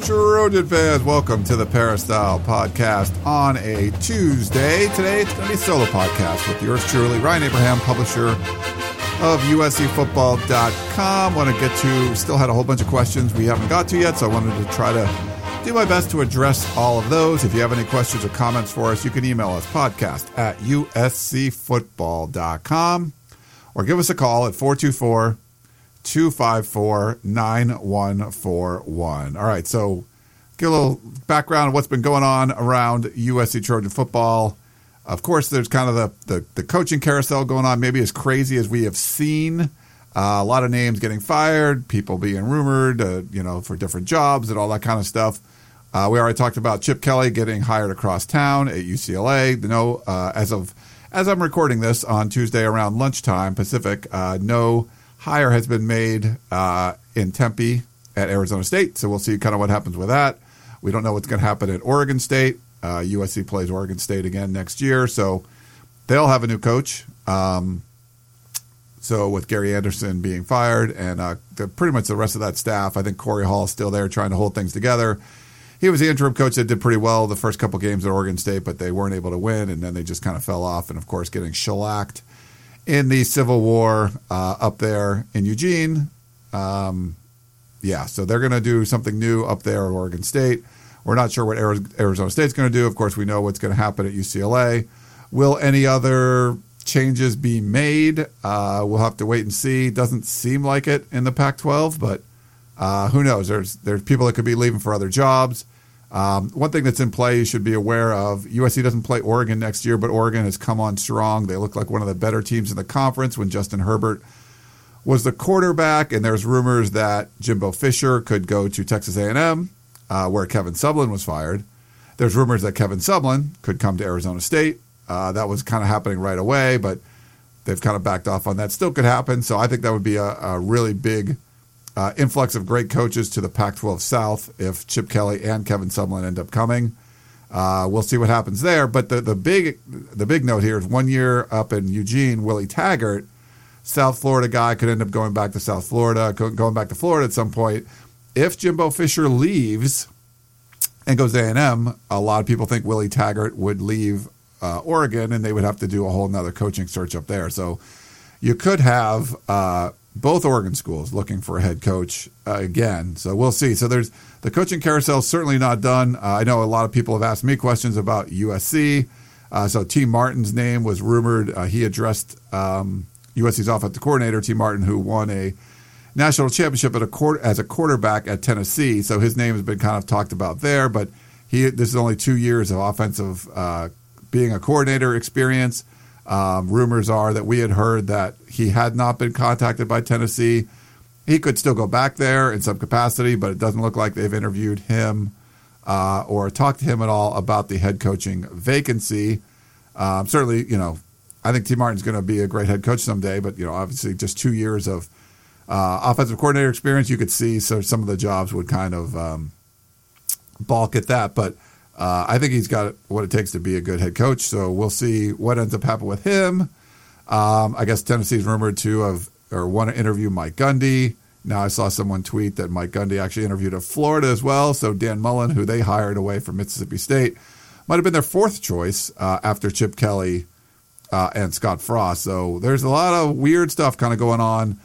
Trojan fans. Welcome to the Peristyle Podcast on a Tuesday. Today it's going to be a solo podcast with yours truly, Ryan Abraham, publisher of USCFootball.com. Want to get to, still had a whole bunch of questions we haven't got to yet, so I wanted to try to do my best to address all of those. If you have any questions or comments for us, you can email us podcast at USCFootball.com or give us a call at 424 254 9141. All right, so get a little background of what's been going on around USC Trojan football. Of course, there's kind of the, the, the coaching carousel going on, maybe as crazy as we have seen. Uh, a lot of names getting fired, people being rumored, uh, you know, for different jobs and all that kind of stuff. Uh, we already talked about Chip Kelly getting hired across town at UCLA. No, uh, as of as I'm recording this on Tuesday around lunchtime Pacific, uh, no hire has been made uh, in Tempe at Arizona State. So we'll see kind of what happens with that. We don't know what's going to happen at Oregon State. Uh, USC plays Oregon State again next year, so they'll have a new coach. Um, so with Gary Anderson being fired and uh, the, pretty much the rest of that staff, I think Corey Hall is still there trying to hold things together. He was the interim coach that did pretty well the first couple games at Oregon State, but they weren't able to win, and then they just kind of fell off. And of course, getting shellacked in the Civil War uh, up there in Eugene. Um, yeah, so they're going to do something new up there at Oregon State. We're not sure what Arizona State's going to do. Of course, we know what's going to happen at UCLA. Will any other changes be made? Uh, we'll have to wait and see. Doesn't seem like it in the Pac-12, but uh, who knows? There's there's people that could be leaving for other jobs. Um, one thing that's in play you should be aware of USC doesn't play Oregon next year, but Oregon has come on strong. They look like one of the better teams in the conference when Justin Herbert was the quarterback, and there's rumors that Jimbo Fisher could go to Texas A&M, uh, where Kevin Sumlin was fired. There's rumors that Kevin Sumlin could come to Arizona State. Uh, that was kind of happening right away, but they've kind of backed off on that. Still could happen, so I think that would be a, a really big uh, influx of great coaches to the Pac-12 South if Chip Kelly and Kevin Sumlin end up coming. Uh, we'll see what happens there. But the, the big the big note here is one year up in Eugene, Willie Taggart, South Florida guy, could end up going back to South Florida, going back to Florida at some point. If Jimbo Fisher leaves and goes to A&M, a lot of people think Willie Taggart would leave uh, Oregon, and they would have to do a whole nother coaching search up there. So you could have uh, both Oregon schools looking for a head coach uh, again. So we'll see. So there's the coaching carousel certainly not done. Uh, I know a lot of people have asked me questions about USC. Uh, so Tee Martin's name was rumored. Uh, he addressed um, USC's offensive coordinator, Tee Martin, who won a national championship at a court, as a quarterback at Tennessee. So his name has been kind of talked about there. But he this is only two years of offensive uh, being a coordinator experience. Um, rumors are that we had heard that he had not been contacted by Tennessee. He could still go back there in some capacity, but it doesn't look like they've interviewed him uh, or talked to him at all about the head coaching vacancy. Um, certainly, you know, I think Tee Martin's going to be a great head coach someday, but you know, obviously, just two years of uh, offensive coordinator experience, you could see so some of the jobs would kind of um, balk at that, but uh, I think he's got what it takes to be a good head coach. So we'll see what ends up happening with him. Um, I guess Tennessee's rumored to have or want to interview Mike Gundy. Now I saw someone tweet that Mike Gundy actually interviewed at Florida as well. So Dan Mullen, who they hired away from Mississippi State, might have been their fourth choice uh, after Chip Kelly uh, and Scott Frost. So there's a lot of weird stuff kind of going on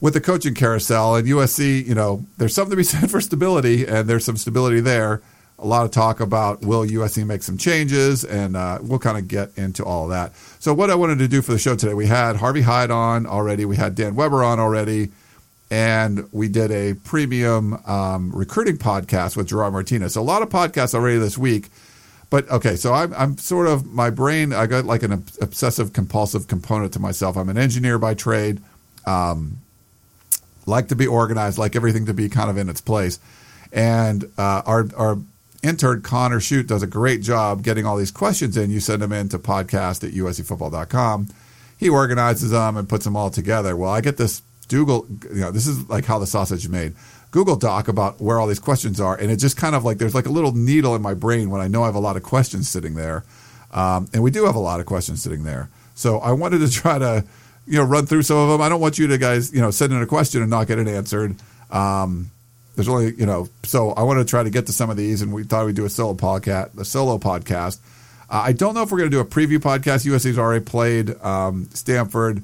with the coaching carousel and USC. You know, there's something to be said for stability, and there's some stability there a lot of talk about will USC make some changes, and uh, we'll kind of get into all of that. So, what I wanted to do for the show today, we had Harvey Hyde on already, we had Dan Weber on already, and we did a premium um, recruiting podcast with Gerard Martinez. So, a lot of podcasts already this week. But okay, so I'm, I'm sort of my brain. I got like an obsessive compulsive component to myself. I'm an engineer by trade. Um, like to be organized, like everything to be kind of in its place. And uh, our our intern Connor Shoot does a great job getting all these questions in. You send them in to podcast at uscfootball.com. He organizes them and puts them all together. Well, I get this Google, you know, this is like how the sausage is made. Google Doc about where all these questions are, and it just kind of like there's like a little needle in my brain when I know I have a lot of questions sitting there, um, and we do have a lot of questions sitting there. So I wanted to try to, you know, run through some of them. I don't want you to guys, you know, send in a question and not get it answered. Um, there's only, you know, so I want to try to get to some of these, and we thought we'd do a solo podcast, a solo podcast. Uh, I don't know if we're going to do a preview podcast. USC's already played um, Stanford.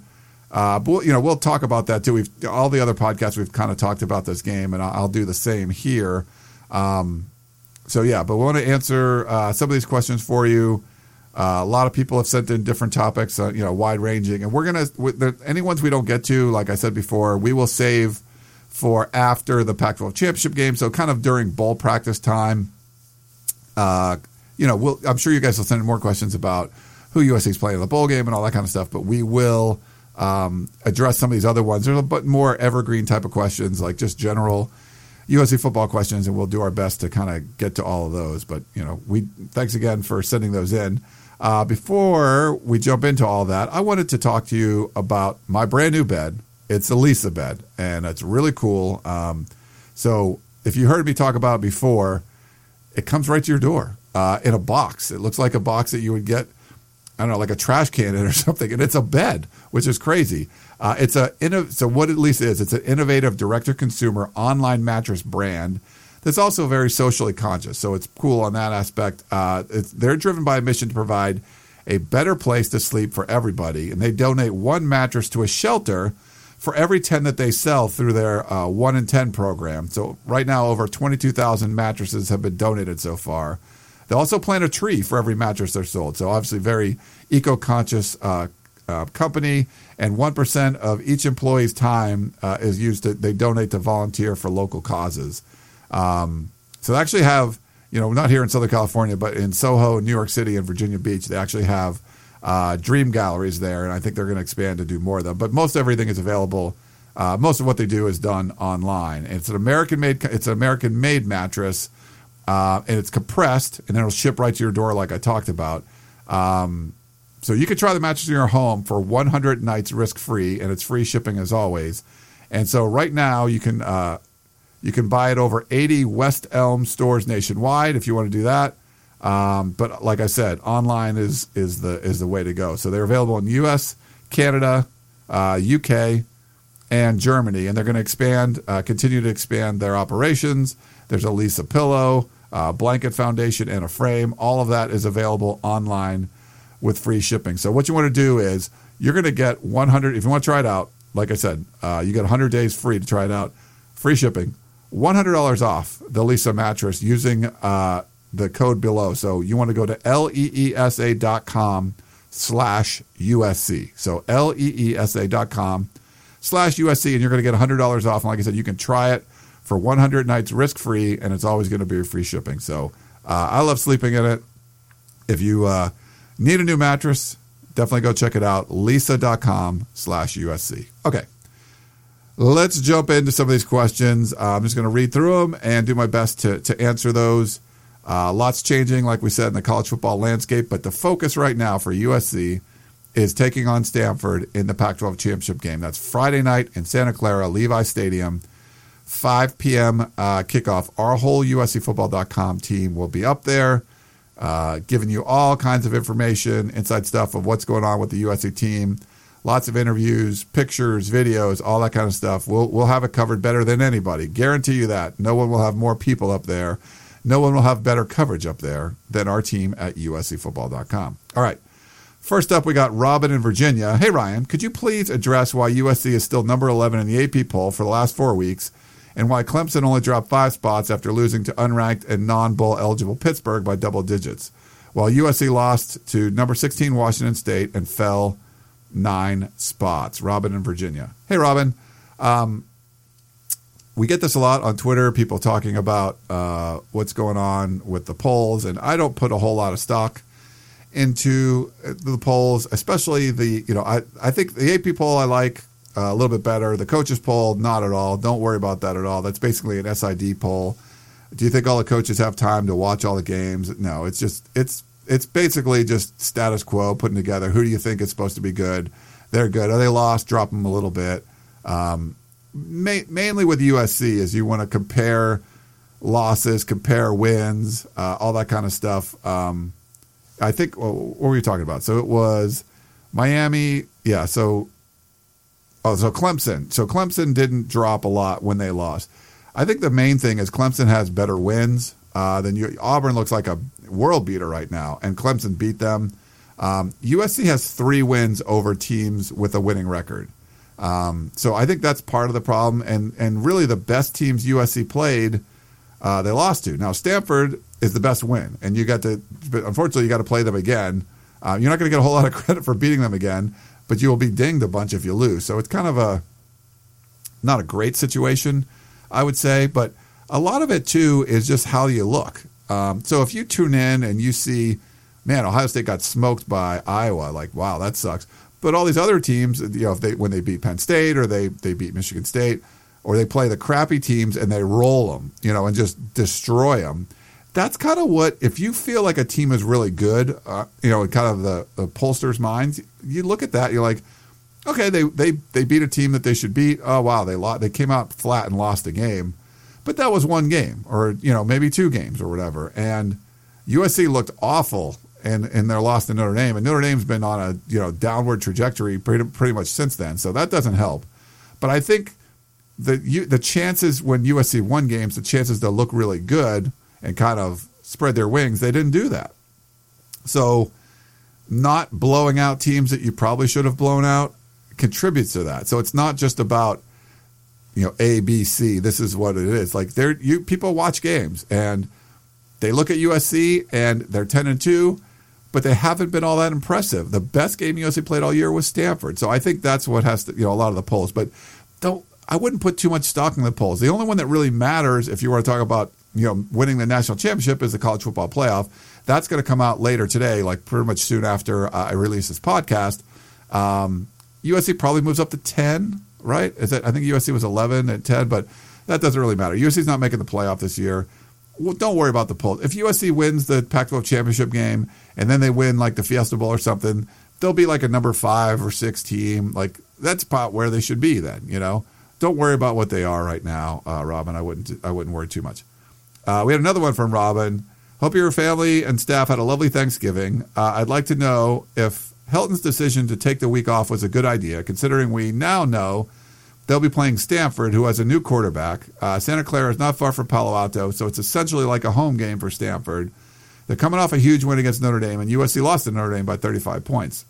Uh, but we'll, you know, we'll talk about that too. We've all the other podcasts we've kind of talked about this game, and I'll, I'll do the same here. Um, so yeah, but we want to answer uh, some of these questions for you. Uh, a lot of people have sent in different topics, uh, you know, wide ranging, and we're gonna any ones we don't get to, like I said before, we will save for after the Pac-12 championship game. So kind of during bowl practice time. Uh, you know, we'll, I'm sure you guys will send in more questions about who USC is playing in the bowl game and all that kind of stuff. But we will um, address some of these other ones. There's a bit more evergreen type of questions, like just general USC football questions, and we'll do our best to kind of get to all of those. But you know, we thanks again for sending those in. Uh, before we jump into all that, I wanted to talk to you about my brand new bed. It's a Leesa bed, and it's really cool. Um, so if you heard me talk about it before, it comes right to your door uh, in a box. It looks like a box that you would get I don't know, like a trash can in or something, and it's a bed, which is crazy. Uh, it's a so what at least is it's an innovative direct to consumer online mattress brand that's also very socially conscious. So it's cool on that aspect. Uh, they're driven by a mission to provide a better place to sleep for everybody, and they donate one mattress to a shelter for every 10 that they sell through their uh, 1 in 10 program. So right now, over 22,000 mattresses have been donated so far. They also plant a tree for every mattress they're sold. So obviously, very eco-conscious uh, uh, company. And one percent of each employee's time uh, is used to they donate to volunteer for local causes. Um, so they actually have you know not here in Southern California, but in Soho, New York City, and Virginia Beach, they actually have uh, dream galleries there, and I think they're going to expand to do more of them. But most everything is available. Uh, most of what they do is done online. It's an American made. It's an American made mattress uh, and it's compressed, and it'll ship right to your door, like I talked about. Um, so you can try the mattress in your home for 100 nights risk free, and it's free shipping as always. And so right now you can uh, you can buy it over 80 West Elm stores nationwide if you want to do that. Um, but like I said, online is is the is the way to go. So they're available in U.S., Canada, uh, UK, and Germany, and they're going to expand, uh, continue to expand their operations. There's a Leesa pillow uh, blanket foundation, and a frame. All of that is available online with free shipping. So what you want to do is you're going to get 100. If you want to try it out, like I said, uh, you get 100 days free to try it out, free shipping, $100 off the Leesa mattress using uh, the code below. So you want to go to leesa.com slash USC. So leesa.com slash USC, and you're going to get $100 off. And like I said, you can try it for 100 nights risk free, and it's always going to be free shipping. So uh, I love sleeping in it. If you uh, need a new mattress, definitely go check it out. Leesa.com slash USC. Okay. Let's jump into some of these questions. Uh, I'm just going to read through them and do my best to, to answer those. Uh, lots changing, like we said, in the college football landscape, but the focus right now for USC is taking on Stanford in the Pac 12 championship game. That's Friday night in Santa Clara, Levi Stadium. 5 p.m. Uh, kickoff. Our whole USCFootball.com team will be up there, uh, giving you all kinds of information, inside stuff of what's going on with the USC team. Lots of interviews, pictures, videos, all that kind of stuff. We'll we'll have it covered better than anybody. Guarantee you that. No one will have more people up there. No one will have better coverage up there than our team at USCFootball.com. All right. First up, we got Robin in Virginia. Hey, Ryan, could you please address why USC is still number 11 in the AP poll for the last four weeks and why Clemson only dropped five spots after losing to unranked and non bowl eligible Pittsburgh by double digits, while USC lost to number 16 Washington State and fell nine spots. Robin in Virginia. Hey, Robin. Um, we get this a lot on Twitter, people talking about uh, what's going on with the polls, and I don't put a whole lot of stock into the polls, especially the, you know, I, I think the AP poll I like uh, a little bit better. The coaches poll, not at all. Don't worry about that at all. That's basically an SID poll. Do you think all the coaches have time to watch all the games? No, it's just it's it's basically just status quo putting together. Who do you think is supposed to be good? They're good. Are they lost? Drop them a little bit. Um, ma- mainly with USC is you want to compare losses, compare wins, uh, all that kind of stuff. Um, I think well, what were you talking about? So it was Miami. Yeah. So oh, so Clemson. So Clemson didn't drop a lot when they lost. I think the main thing is Clemson has better wins uh, than you. Auburn looks like a world beater right now, and Clemson beat them. Um, USC has three wins over teams with a winning record. Um, so I think that's part of the problem, and and really the best teams USC played, uh, they lost to. Now Stanford is the best win, and you got to, but unfortunately you got to play them again. Uh, you're not going to get a whole lot of credit for beating them again, but you will be dinged a bunch if you lose. So it's kind of a not a great situation, I would say, but a lot of it too is just how you look. Um, so if you tune in and you see, man, Ohio State got smoked by Iowa, like wow, that sucks. But all these other teams, you know, if they when they beat Penn State or they they beat Michigan State or they play the crappy teams and they roll them, you know, and just destroy them. That's kind of what if you feel like a team is really good, uh, you know, in kind of the, the pollsters' minds, you look at that, you're like, okay, they they they beat a team that they should beat. Oh wow, they lost, they came out flat and lost the game, but that was one game or you know maybe two games or whatever. And USC looked awful and and they're lost to Notre Dame. And Notre Dame's been on a you know downward trajectory pretty, pretty much since then. So that doesn't help. But I think the the chances when USC won games, the chances to look really good and kind of spread their wings, they didn't do that. So not blowing out teams that you probably should have blown out contributes to that. So it's not just about you know A, B, C. This is what it is. Like there, you people watch games and they look at USC and they're ten and two but they haven't been all that impressive. The best game USC played all year was Stanford. So I think that's what has to, you know, a lot of the polls. But don't, I wouldn't put too much stock in the polls. The only one that really matters if you want to talk about, you know, winning the national championship is the college football playoff. That's going to come out later today, like pretty much soon after uh, I release this podcast. Um, USC probably moves up to 10, right? Is it, I think USC was 11 and 10, but that doesn't really matter. USC's not making the playoff this year well, don't worry about the polls. If USC wins the Pac-12 championship game and then they win like the Fiesta Bowl or something, they'll be like a number five or six team. Like that's about where they should be. Then you know, don't worry about what they are right now, uh, Robin. I wouldn't. I wouldn't worry too much. Uh, we had another one from Robin. Hope your family and staff had a lovely Thanksgiving. Uh, I'd like to know if Helton's decision to take the week off was a good idea, considering we now know They'll be playing Stanford, who has a new quarterback. Uh, Santa Clara is not far from Palo Alto, so it's essentially like a home game for Stanford. They're coming off a huge win against Notre Dame, and USC lost to Notre Dame by 35 points.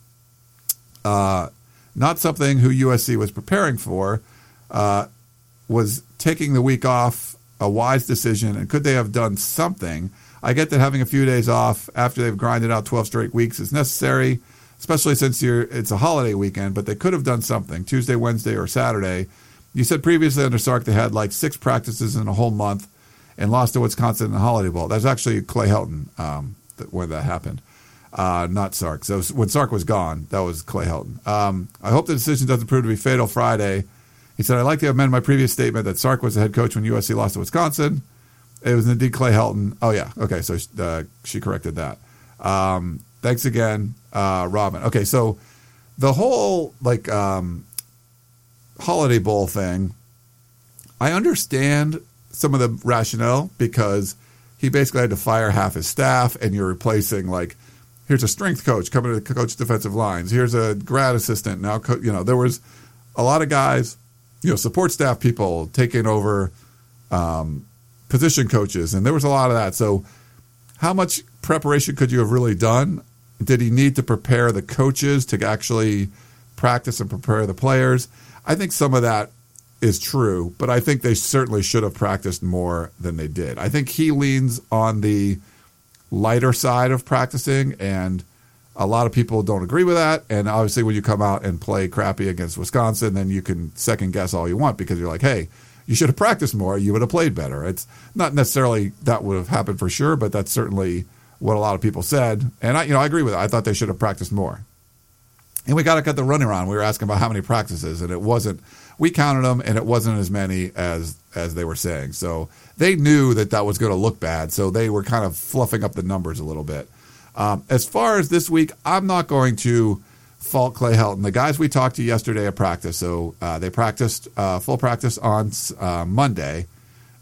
Uh, not something who USC was preparing for. Uh, was taking the week off a wise decision, and could they have done something? I get that having a few days off after they've grinded out 12 straight weeks is necessary especially since it's a holiday weekend. But they could have done something Tuesday, Wednesday, or Saturday. You said previously under Sark they had like six practices in a whole month and lost to Wisconsin in the Holiday Bowl. That's actually Clay Helton um, when that happened, uh, not Sark. So when Sark was gone, that was Clay Helton. Um, I hope the decision doesn't prove to be fatal Friday. He said, I'd like to amend my previous statement that Sark was the head coach when USC lost to Wisconsin. It was indeed Clay Helton. Oh, yeah. Okay. So uh, she corrected that. Um, thanks again uh, Robin. Okay, so the whole like um, holiday bowl thing, I understand some of the rationale because he basically had to fire half his staff, and you're replacing like here's a strength coach coming to coach defensive lines. Here's a grad assistant now. Co- you know there was a lot of guys, you know, support staff people taking over um, position coaches, and there was a lot of that. So how much preparation could you have really done? Did he need to prepare the coaches to actually practice and prepare the players? I think some of that is true, but I think they certainly should have practiced more than they did. I think he leans on the lighter side of practicing, and a lot of people don't agree with that. And obviously, when you come out and play crappy against Wisconsin, then you can second guess all you want because you're like, hey, you should have practiced more. You would have played better. It's not necessarily that would have happened for sure, but that's certainly what a lot of people said, and I, you know, I agree with it. I thought they should have practiced more. And we got to cut the running around. We were asking about how many practices, and it wasn't we counted them, and it wasn't as many as as they were saying. So they knew that that was going to look bad. So they were kind of fluffing up the numbers a little bit. Um, as far as this week, I'm not going to fault Clay Helton. The guys we talked to yesterday at practice, so uh, they practiced uh, full practice on uh, Monday,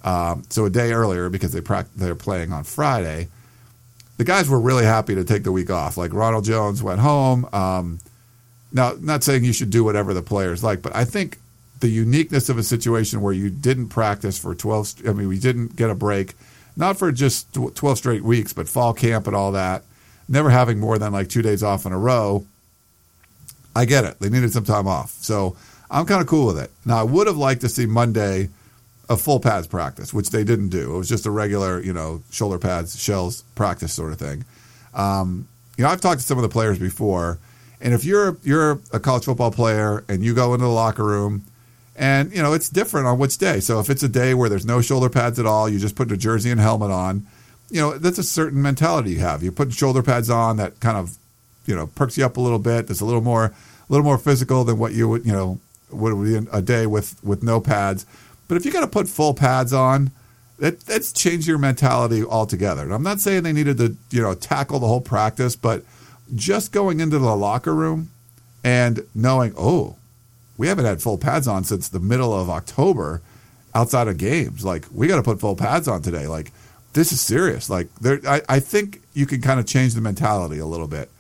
um, so a day earlier because they pra- they're playing on Friday. The guys were really happy to take the week off. Like Ronald Jones went home. Um, now, not saying you should do whatever the players like, but I think the uniqueness of a situation where you didn't practice for 12, I mean, we didn't get a break, not for just 12 straight weeks, but fall camp and all that, never having more than like two days off in a row. I get it. They needed some time off. So I'm kind of cool with it. Now, I would have liked to see Monday a full pads practice, which they didn't do. It was just a regular, you know, shoulder pads, shells practice sort of thing. Um, you know, I've talked to some of the players before, and if you're you're a college football player and you go into the locker room, and you know it's different on which day. So if it's a day where there's no shoulder pads at all, you just put a jersey and helmet on. You know, that's a certain mentality you have. You put shoulder pads on that kind of, you know, perks you up a little bit. That's a little more, a little more physical than what you would, you know, would be a day with with no pads. But if you got to put full pads on, that that's changed your mentality altogether. And I'm not saying they needed to, you know, tackle the whole practice, but just going into the locker room and knowing, oh, we haven't had full pads on since the middle of October outside of games. Like, we got to put full pads on today. Like, this is serious. Like, there, I, I think you can kind of change the mentality a little bit.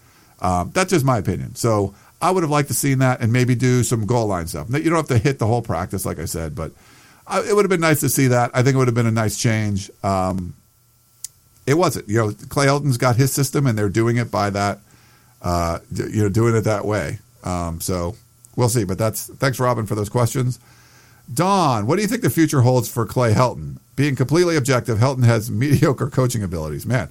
Um, that's just my opinion. So I would have liked to seen that and maybe do some goal line stuff. You don't have to hit the whole practice, like I said, but I, it would have been nice to see that. I think it would have been a nice change. Um, it wasn't. You know, Clay Helton's got his system, and they're doing it by that. Uh, you know, doing it that way. Um, so we'll see. But that's thanks, Robin, for those questions. Don, what do you think the future holds for Clay Helton? Being completely objective, Helton has mediocre coaching abilities. Man,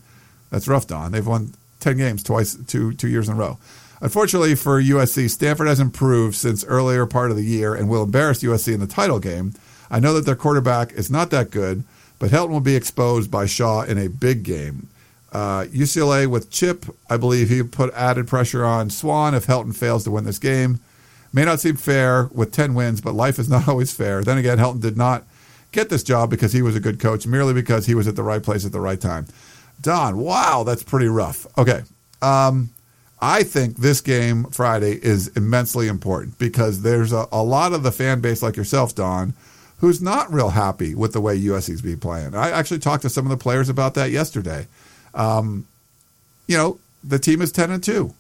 that's rough, Don. They've won ten games twice, two two years in a row. Unfortunately for USC, Stanford has improved since earlier part of the year and will embarrass USC in the title game. I know that their quarterback is not that good, but Helton will be exposed by Shaw in a big game. Uh, UCLA with Chip, I believe he put added pressure on Swann if Helton fails to win this game. May not seem fair with 10 wins, but life is not always fair. Then again, Helton did not get this job because he was a good coach, merely because he was at the right place at the right time. Don, wow, that's pretty rough. Okay. Um, I think this game Friday is immensely important because there's a, a lot of the fan base like yourself, Don, who's not real happy with the way USC's been playing. I actually talked to some of the players about that yesterday. Um, you know, the team is 10 and 2.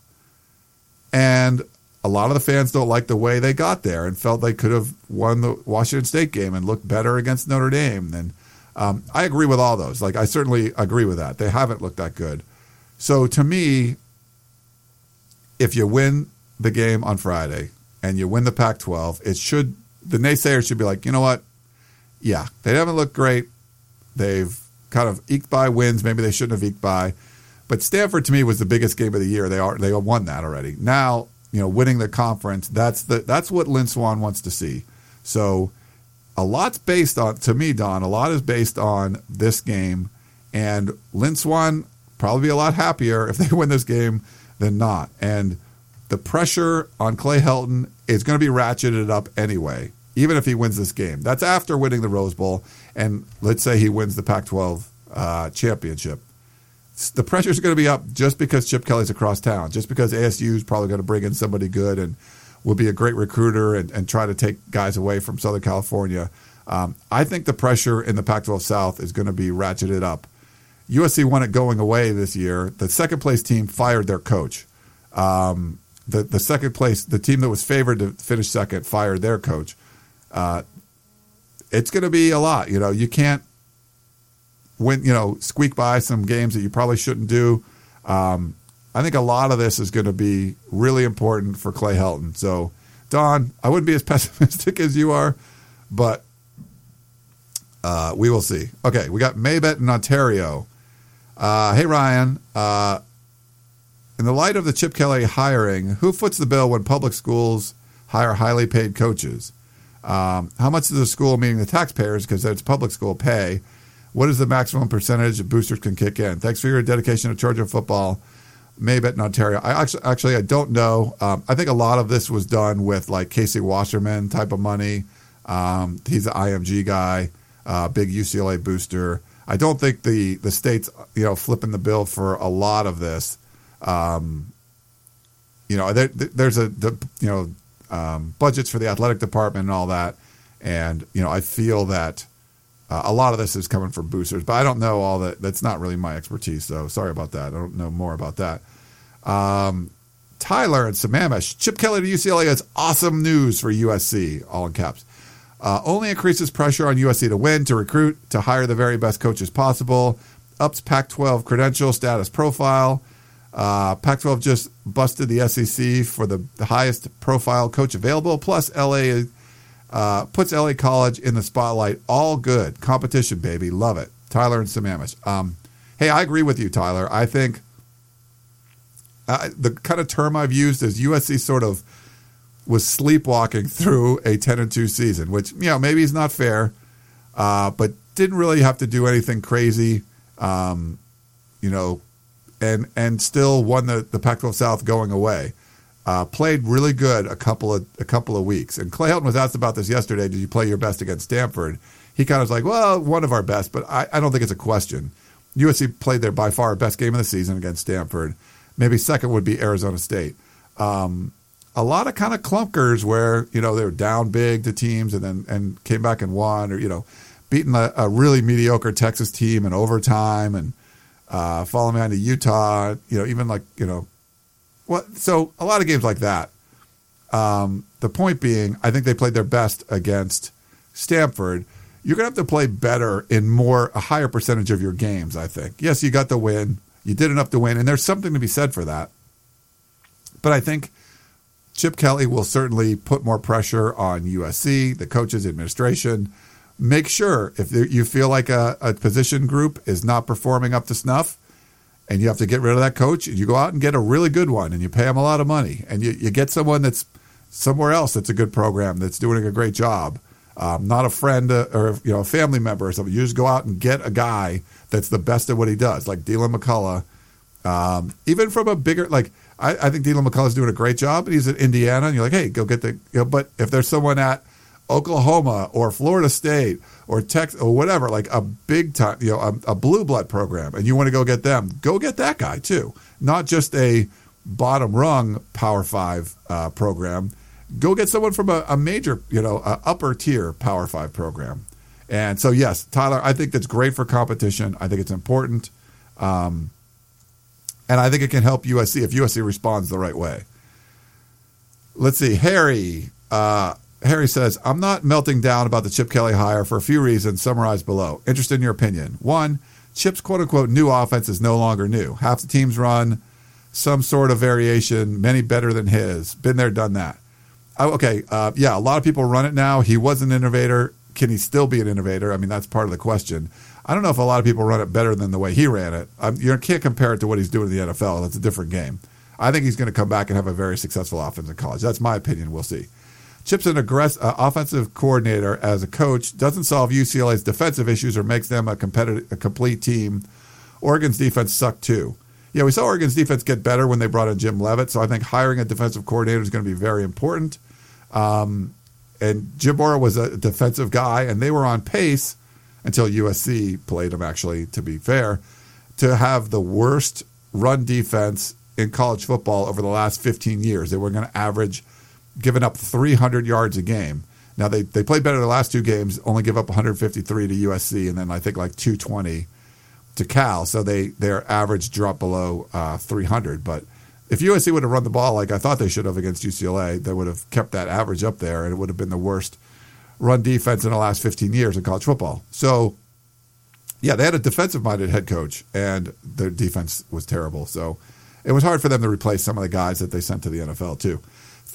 And a lot of the fans don't like the way they got there and felt they could have won the Washington State game and looked better against Notre Dame. And um, I agree with all those. Like, I certainly agree with that. They haven't looked that good. So to me, if you win the game on Friday and you win the Pac 12, it should, the naysayers should be like, you know what? Yeah, they haven't looked great. They've kind of eked by wins. Maybe they shouldn't have eked by. But Stanford to me was the biggest game of the year. They are they won that already. Now you know winning the conference. That's the that's what Lynn Swann wants to see. So a lot's based on to me, Don. A lot is based on this game, and Lynn Swann probably be a lot happier if they win this game than not. And the pressure on Clay Helton is going to be ratcheted up anyway even if he wins this game. That's after winning the Rose Bowl, and let's say he wins the Pac 12 uh, championship. The pressure is going to be up just because Chip Kelly's across town, just because ASU is probably going to bring in somebody good and will be a great recruiter and, and try to take guys away from Southern California. Um, I think the pressure in the Pac 12 South is going to be ratcheted up. USC won it going away this year. The second place team fired their coach. Um, the, the second place, the team that was favored to finish second, fired their coach uh, it's going to be a lot. You know, you can't win. You know, squeak by some games that you probably shouldn't do. Um, I think a lot of this is going to be really important for Clay Helton. So, Don, I wouldn't be as pessimistic as you are, but uh, we will see. Okay, we got Maybet in Ontario. Uh, hey, Ryan. Uh, in the light of the Chip Kelly hiring, who foots the bill when public schools hire highly paid coaches? Um, how much does the school, meaning the taxpayers, because it's public school, pay? What is the maximum percentage of boosters can kick in? Thanks for your dedication to Georgia football. maybe in Ontario. I actually, actually, I don't know. Um, I think a lot of this was done with like Casey Wasserman type of money. Um, he's an IMG guy, uh, big UCLA booster. I don't think the the state's you know flipping the bill for a lot of this. Um, you know, there, there's a the, you know um, budgets for the athletic department and all that, and you know, I feel that uh, a lot of this is coming from boosters, but I don't know all that. That's not really my expertise, so sorry about that. I don't know more about that. Um, Tyler and Sammamish. Chip Kelly to UCLA is awesome news for USC, all in caps. Uh, only increases pressure on USC to win, to recruit, to hire the very best coaches possible, ups Pac 12 credential status profile. Uh, Pac 12 just busted the SEC for the, highest profile coach available, plus LA uh, puts LA College in the spotlight. All good. Competition, baby. Love it. Tyler and Sammamish. Um, hey, I agree with you, Tyler. I think uh, the kind of term I've used is USC sort of was sleepwalking through a 10 and 2 season, which, you know, maybe is not fair, uh, but didn't really have to do anything crazy, um, you know, and and still won the, the Pac 12 South going away. Uh, played really good a couple of a couple of weeks. And Clay Helton was asked about this yesterday. Did you play your best against Stanford? He kind of was like, well, one of our best, but I, I don't think it's a question. USC played their by far best game of the season against Stanford. Maybe second would be Arizona State. Um, a lot of kind of clunkers where you know they were down big to teams and then and came back and won, or you know, beating a, a really mediocre Texas team in overtime and uh, me behind to Utah. You know, even like you know, what? So a lot of games like that. Um, the point being, I think they played their best against Stanford. You're to have to play better in more a higher percentage of your games. I think. Yes, you got the win. You did enough to win, and there's something to be said for that. But I think Chip Kelly will certainly put more pressure on USC, the coaches, administration. Make sure if you feel like a, a position group is not performing up to snuff, and you have to get rid of that coach, you go out and get a really good one, and you pay them a lot of money, and you, you get someone that's somewhere else that's a good program that's doing a great job. Um, not a friend uh, or you know a family member or something. You just go out and get a guy that's the best at what he does, like Deland McCullough. Um, even from a bigger like I, I think Deland McCullough's doing a great job. And he's at Indiana, and you're like, hey, go get the. You know, but if there's someone at Oklahoma or Florida State or Texas or whatever, like a big time, you know, a, a, blue blood program, and you want to go get them, go get that guy too. Not just a bottom rung Power Five uh, program. Go get someone from a, a major, you know, upper tier Power Five program. And so, yes, Tyler, I think that's great for competition. I think it's important. Um, and I think it can help USC if USC responds the right way. Let's see. Harry. Uh, Harry says, I'm not melting down about the Chip Kelly hire for a few reasons summarized below. Interested in your opinion. One, Chip's quote unquote new offense is no longer new. Half the teams run some sort of variation, many better than his. Been there, done that. Oh, okay. Uh, yeah, a lot of people run it now. He was an innovator. Can he still be an innovator? I mean, that's part of the question. I don't know if a lot of people run it better than the way he ran it. Um, you can't compare it to what he's doing in the NFL. That's a different game. I think he's going to come back and have a very successful offense in college. That's my opinion. We'll see. Chip's an aggressive uh, offensive coordinator as a coach doesn't solve UCLA's defensive issues or makes them a competitive, a complete team. Oregon's defense sucked too. Yeah, we saw Oregon's defense get better when they brought in Jim Leavitt. So I think hiring a defensive coordinator is going to be very important. Um, and Jim Mora was a defensive guy, and they were on pace until USC played them, actually, to be fair, to have the worst run defense in college football over the last 15 years. They were going to average giving up 300 yards a game. Now, they, they played better the last two games, only give up 153 to USC, and then I think like 220 to Cal. So they their average dropped below uh, 300. But if USC would have run the ball like I thought they should have against UCLA, they would have kept that average up there, and it would have been the worst – run defense in the last 15 years in college football. So, yeah, they had a defensive minded head coach, and their defense was terrible. So, it was hard for them to replace some of the guys that they sent to the NFL, too.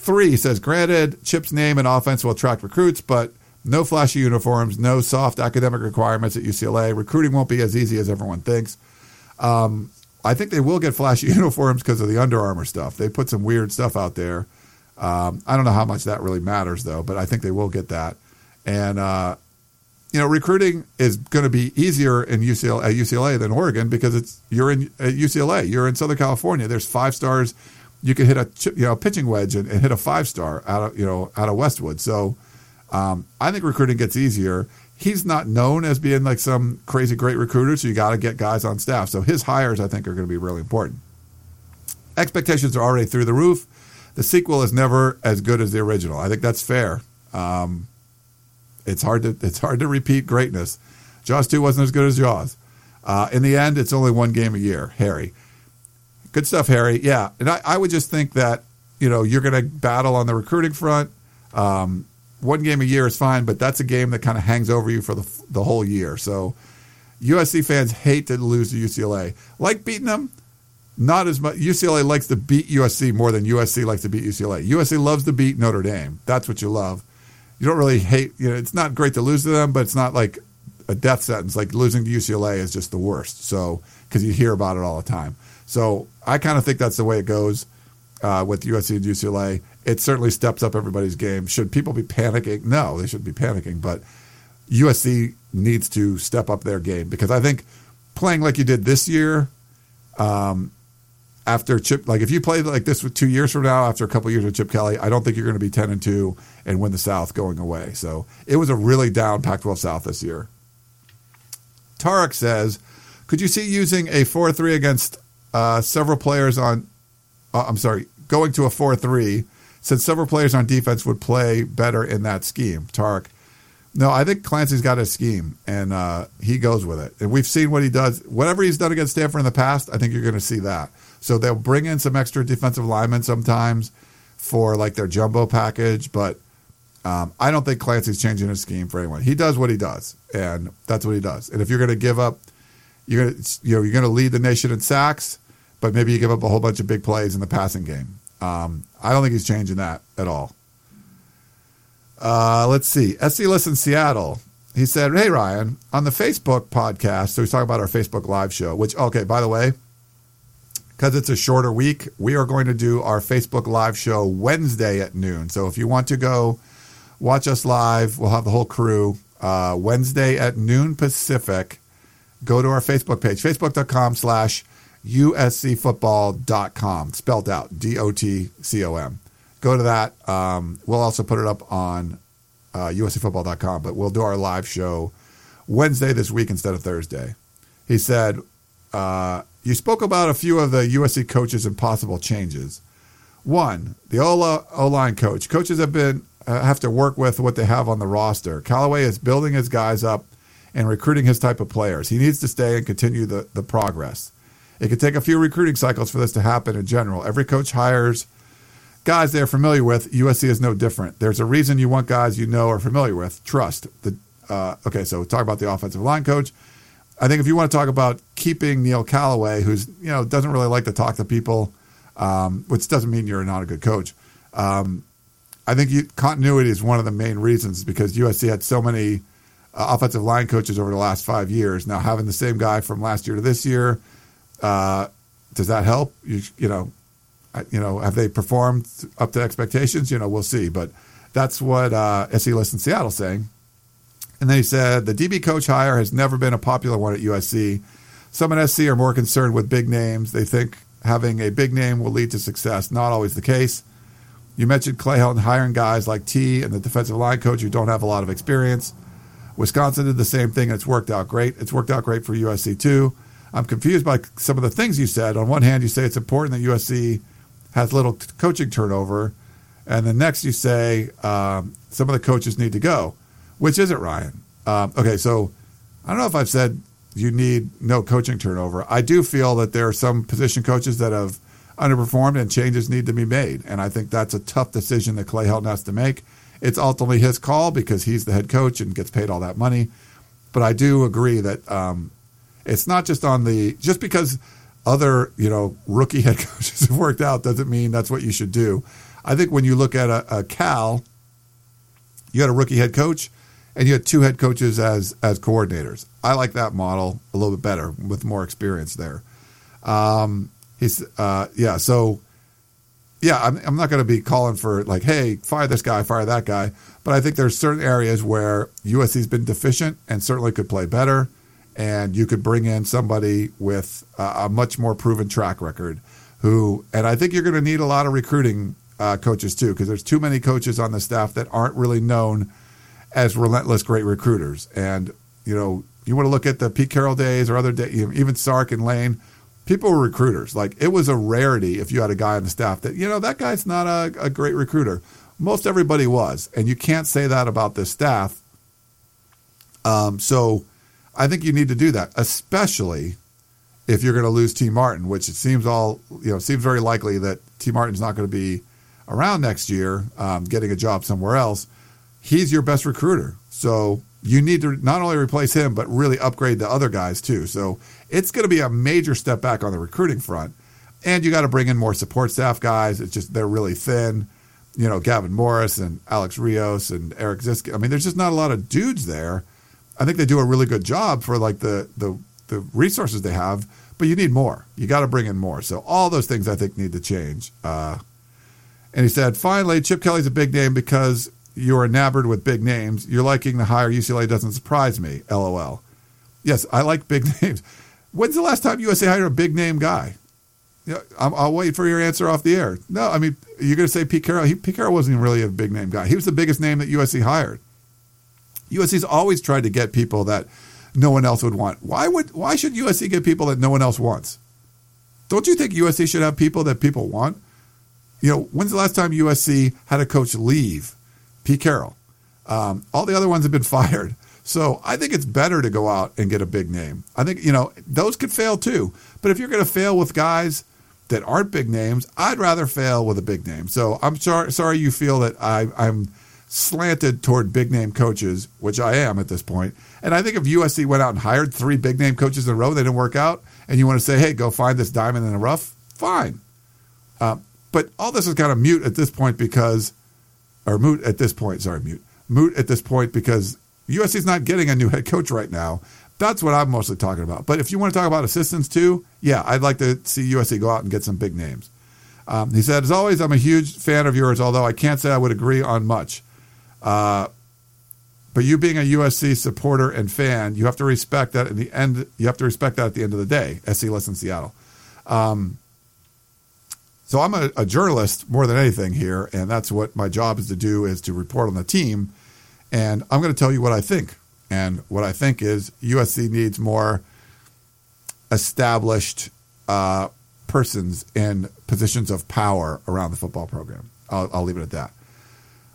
Three says, granted, Chip's name and offense will attract recruits, but no flashy uniforms, no soft academic requirements at UCLA. Recruiting won't be as easy as everyone thinks. Um, I think they will get flashy uniforms because of the Under Armour stuff. They put some weird stuff out there. Um, I don't know how much that really matters, though, but I think they will get that. And uh, you know, recruiting is going to be easier in UCLA at UCLA than Oregon because it's you're in at UCLA, you're in Southern California. There's five stars. You could hit a you know pitching wedge and, and hit a five star out of you know out of Westwood. So um, I think recruiting gets easier. He's not known as being like some crazy great recruiter, so you got to get guys on staff. So his hires, I think, are going to be really important. Expectations are already through the roof. The sequel is never as good as the original. I think that's fair. Um, it's hard to it's hard to repeat greatness. Jaws two wasn't as good as Jaws. Uh, in the end, it's only one game a year. Harry, good stuff, Harry. Yeah, and I, I would just think that you know you're going to battle on the recruiting front. Um, one game a year is fine, but that's a game that kind of hangs over you for the the whole year. So USC fans hate to lose to UCLA. Like beating them, not as much. UCLA likes to beat USC more than USC likes to beat UCLA. USC loves to beat Notre Dame. That's what you love you don't really hate. You know, it's not great to lose to them, but it's not like a death sentence. Like losing to UCLA is just the worst. So because you hear about it all the time. So I kind of think that's the way it goes uh, with USC and UCLA. It certainly steps up everybody's game. Should people be panicking? No, they shouldn't be panicking. But USC needs to step up their game because I think playing like you did this year, um, after Chip, like if you play like this with two years from now, after a couple years with Chip Kelly, I don't think you're going to be ten and two and win the South going away. So it was a really down Pac-12 South this year. Tarek says, could you see using a four-three against uh, several players on? Uh, I'm sorry, going to a four-three since several players on defense would play better in that scheme. Tarek, no, I think Clancy's got a scheme and uh, he goes with it. And we've seen what he does. Whatever he's done against Stanford in the past, I think you're going to see that. So they'll bring in some extra defensive linemen sometimes for like their jumbo package, but um, I don't think Clancy's changing his scheme for anyone. He does what he does, and that's what he does. And if you're going to give up, you're to you know you're to lead the nation in sacks, but maybe you give up a whole bunch of big plays in the passing game. Um, I don't think he's changing that at all. Uh, let's see. SC Listen Seattle. He said, "Hey Ryan, on the Facebook podcast, so he's talking about our Facebook live show. Which, okay, by the way, because it's a shorter week, we are going to do our Facebook Live show Wednesday at noon. So if you want to go watch us live, we'll have the whole crew uh, Wednesday at noon Pacific. Go to our Facebook page, facebook.com slash uscfootball.com, spelled out D O T C O M. Go to that. Um, we'll also put it up on uh, uscfootball.com, but we'll do our live show Wednesday this week instead of Thursday. He said, uh, you spoke about a few of the USC coaches and possible changes. One, the O line coach. Coaches have been uh, have to work with what they have on the roster. Callaway is building his guys up and recruiting his type of players. He needs to stay and continue the, the progress. It could take a few recruiting cycles for this to happen in general. Every coach hires guys they're familiar with. USC is no different. There's a reason you want guys you know are familiar with. Trust. The, uh, okay, so talk about the offensive line coach. I think if you want to talk about keeping Neil Callaway, who's you know doesn't really like to talk to people, um, which doesn't mean you're not a good coach. Um, I think you, continuity is one of the main reasons because USC had so many uh, offensive line coaches over the last five years. Now having the same guy from last year to this year, uh, does that help? You, you know, you know, have they performed up to expectations? You know, we'll see. But that's what uh, SC Listen Seattle saying. And then he said the DB coach hire has never been a popular one at USC. Some at SC are more concerned with big names. They think having a big name will lead to success. Not always the case. You mentioned Clay Helton hiring guys like T and the defensive line coach who don't have a lot of experience. Wisconsin did the same thing, it's worked out great. It's worked out great for USC too. I'm confused by some of the things you said. On one hand, you say it's important that USC has little coaching turnover, and then next you say um, some of the coaches need to go. Which is it, Ryan? Um, okay, so I don't know if I've said you need no coaching turnover. I do feel that there are some position coaches that have underperformed and changes need to be made. And I think that's a tough decision that Clay Helton has to make. It's ultimately his call because he's the head coach and gets paid all that money. But I do agree that um, it's not just on the just because other you know rookie head coaches have worked out doesn't mean that's what you should do. I think when you look at a, a Cal, you had a rookie head coach and you had two head coaches as as coordinators. I like that model a little bit better with more experience there. Um, he's uh, yeah, so yeah, I'm, I'm not going to be calling for like, hey, fire this guy, fire that guy. But I think there's certain areas where USC's been deficient and certainly could play better. And you could bring in somebody with a, a much more proven track record who, and I think you're going to need a lot of recruiting uh, coaches too, because there's too many coaches on the staff that aren't really known as relentless great recruiters. And, you know, you want to look at the Pete Carroll days or other days, even Sark and Lane people were recruiters. Like it was a rarity if you had a guy on the staff that, you know, that guy's not a, a great recruiter most everybody was, and you can't say that about this staff. Um, so I think you need to do that, especially if you're going to lose Tee Martin, which it seems all you know seems very likely that Tee Martin's not going to be around next year, um, getting a job somewhere else. He's your best recruiter, so you need to not only replace him but really upgrade the other guys too. So it's going to be a major step back on the recruiting front, and you got to bring in more support staff guys. It's just they're really thin you know, Gavin Morris and Alex Rios and Eric Zisk. I mean, there's just not a lot of dudes there. I think they do a really good job for like the the, the resources they have, but you need more. You got to bring in more. So all those things I think need to change. Uh, and he said, finally, Chip Kelly's a big name because you're enamored with big names. You're liking the hire UCLA doesn't surprise me. LOL. Yes, I like big names. When's the last time USC hired a big name guy? Yeah, I'll, I'll, wait for your answer off the air. No, I mean you're going to say Pete Carroll. He, Pete Carroll wasn't really a big name guy. He was the biggest name that USC hired. USC's always tried to get people that no one else would want. Why would why should USC get people that no one else wants? Don't you think USC should have people that people want? You know, when's the last time USC had a coach leave? Pete Carroll. Um, all the other ones have been fired. So I think it's better to go out and get a big name. I think, you know, those could fail too. But if you're going to fail with guys that aren't big names, I'd rather fail with a big name. So I'm sorry, sorry you feel that I, I'm slanted toward big name coaches, which I am at this point. And I think if USC went out and hired three big name coaches in a row, they didn't work out, and you want to say, hey, go find this diamond in the rough, fine. Uh, but all this is kind of mute at this point because, or moot at this point, sorry, mute, moot at this point because USC is not getting a new head coach right now. That's what I'm mostly talking about. But if you want to talk about assistants too, yeah, I'd like to see USC go out and get some big names. Um, he said, as always, I'm a huge fan of yours, although I can't say I would agree on much. Uh, but you being a USC supporter and fan, you have to respect that in the end. You have to respect that at the end of the day. SC lives in Seattle. Um, so I'm a, a, journalist more than anything here, and that's what my job is to do is to report on the team. And I'm going to tell you what I think. And what I think is USC needs more established uh, persons in positions of power around the football program. I'll, I'll leave it at that.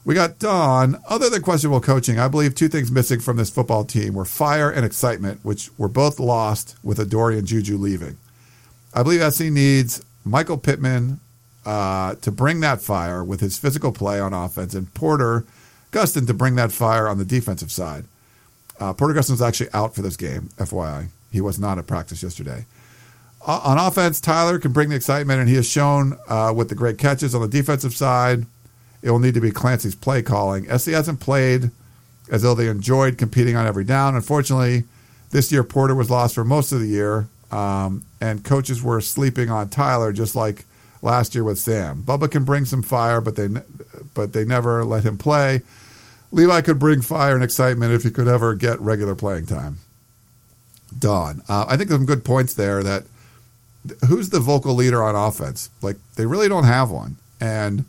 We got Don. Other than questionable coaching, I believe two things missing from this football team were fire and excitement, which were both lost with Adoree' and Juju leaving. I believe SC needs Michael Pittman uh, to bring that fire with his physical play on offense, and Porter Gustin to bring that fire on the defensive side. Uh, Porter Gustin was actually out for this game, FYI. He was not at practice yesterday. Uh, on offense, Tyler can bring the excitement, and he has shown uh, with the great catches on the defensive side. It will need to be Clancy's play calling. SC hasn't played as though they enjoyed competing on every down. Unfortunately, this year Porter was lost for most of the year, um, and coaches were sleeping on Tyler just like last year with Sam. Bubba can bring some fire, but they but they never let him play. Levi could bring fire and excitement if he could ever get regular playing time. Don, uh, I think there's some good points there. That who's the vocal leader on offense? Like they really don't have one, and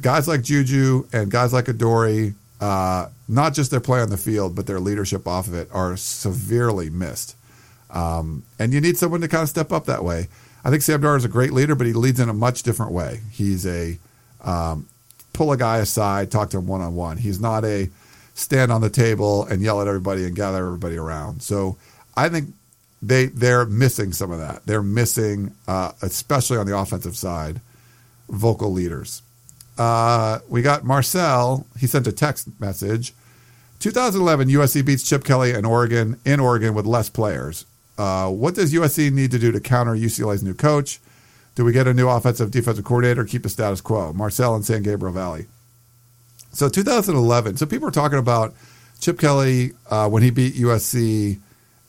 guys like Juju and guys like Adoree', uh, not just their play on the field, but their leadership off of it are severely missed. Um, and you need someone to kind of step up that way. I think Sam Darnold is a great leader, but he leads in a much different way. He's a um, pull a guy aside, talk to him one on one. He's not a stand on the table and yell at everybody and gather everybody around. So I think they they're missing some of that. They're missing, uh, especially on the offensive side, vocal leaders. Uh, we got Marcel. He sent a text message. 2011, USC beats Chip Kelly in Oregon in Oregon with less players. Uh, what does USC need to do to counter UCLA's new coach? Do we get a new offensive defensive coordinator? Or keep the status quo. Marcel in San Gabriel Valley. So 2011. So people are talking about Chip Kelly uh, when he beat USC.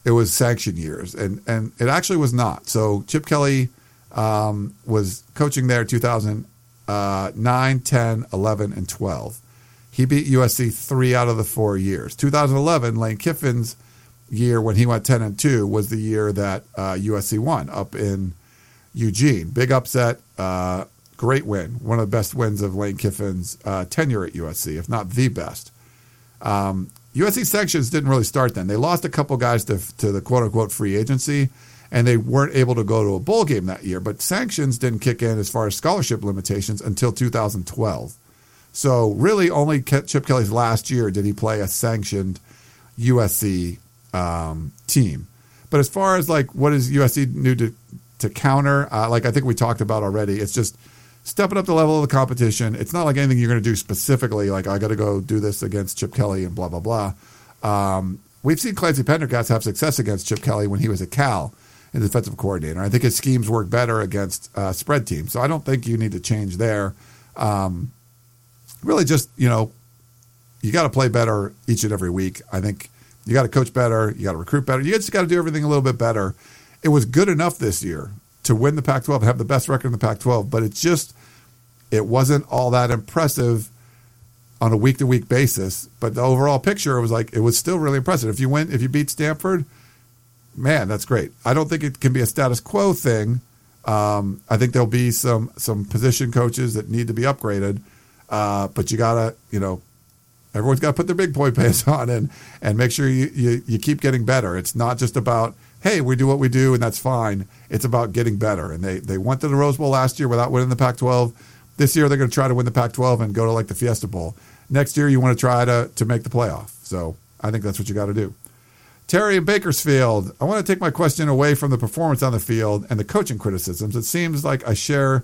It was sanction years, and and it actually was not. So Chip Kelly um, was coaching there 2000 uh, 9, 10, 11, and 12. He beat USC three out of the four years. 2011, Lane Kiffin's year when he went 10 and 2 was the year that uh, USC won up in Eugene. Big upset, uh, great win. One of the best wins of Lane Kiffin's uh, tenure at USC, if not the best. Um, USC sanctions didn't really start then. They lost a couple guys to, to the quote unquote free agency, and they weren't able to go to a bowl game that year. But sanctions didn't kick in as far as scholarship limitations until 2012. So really, only Chip Kelly's last year did he play a sanctioned USC um, team. But as far as like what does USC need to to counter, uh, like I think we talked about already, it's just stepping up the level of the competition. It's not like anything you're going to do specifically, like I got to go do this against Chip Kelly and blah blah blah. Um, we've seen Clancy Pendergast have success against Chip Kelly when he was at Cal as defensive coordinator. I think his schemes work better against uh, spread teams, so I don't think you need to change there. Um, really just, you know, you got to play better each and every week. I think you got to coach better, you got to recruit better, you just got to do everything a little bit better. It was good enough this year to win the Pac 12 and have the best record in the Pac 12, but it's just, it wasn't all that impressive on a week to week basis. But the overall picture was like, it was still really impressive. If you win, if you beat Stanford, man, that's great. I don't think it can be a status quo thing. Um, I think there'll be some some position coaches that need to be upgraded. Uh, but you gotta, you know, everyone's got to put their big boy pants on and and make sure you, you you keep getting better. It's not just about hey, we do what we do and that's fine. It's about getting better. And they they went to the Rose Bowl last year without winning the Pac-12. This year they're going to try to win the Pac-12 and go to like the Fiesta Bowl. Next year you want to try to to make the playoff. So I think that's what you got to do. Terry in Bakersfield, I want to take my question away from the performance on the field and the coaching criticisms. It seems like I share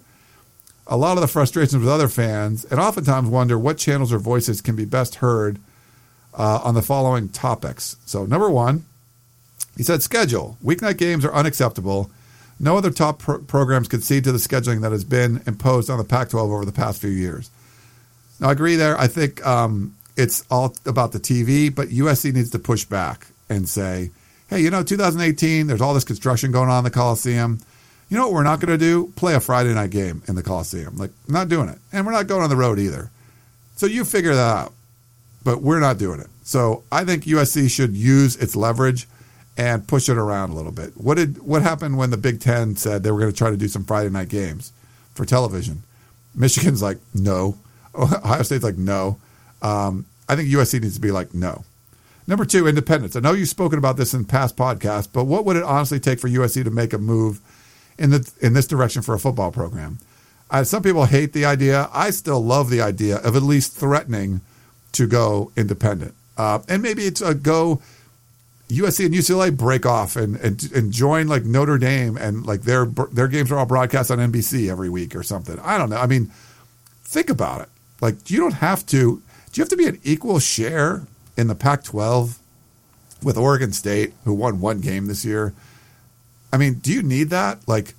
a lot of the frustrations with other fans, and oftentimes wonder what channels or voices can be best heard uh, on the following topics. So, number one, he said schedule. Weeknight games are unacceptable. No other top pro- programs concede to the scheduling that has been imposed on the Pac 12 over the past few years. Now, I agree there. I think um, it's all about the TV, but USC needs to push back and say, hey, you know, 2018, there's all this construction going on in the Coliseum you know what we're not going to do? Play a Friday night game in the Coliseum. Like, not doing it. And we're not going on the road either. So you figure that out. But we're not doing it. So I think USC should use its leverage and push it around a little bit. What did what happened when the Big Ten said they were going to try to do some Friday night games for television? Michigan's like no. Ohio State's like no. Um, I think USC needs to be like no. Number two, independence. I know you've spoken about this in past podcasts, but what would it honestly take for USC to make a move in the in this direction for a football program. Uh, some people hate the idea. I still love the idea of at least threatening to go independent, uh, and maybe it's a go. USC and UCLA break off and, and and join like Notre Dame and like their their games are all broadcast on NBC every week or something. I don't know. I mean, think about it. Like you don't have to. Do you have to be an equal share in the Pac-12 with Oregon State, who won one game this year? I mean, do you need that? Like,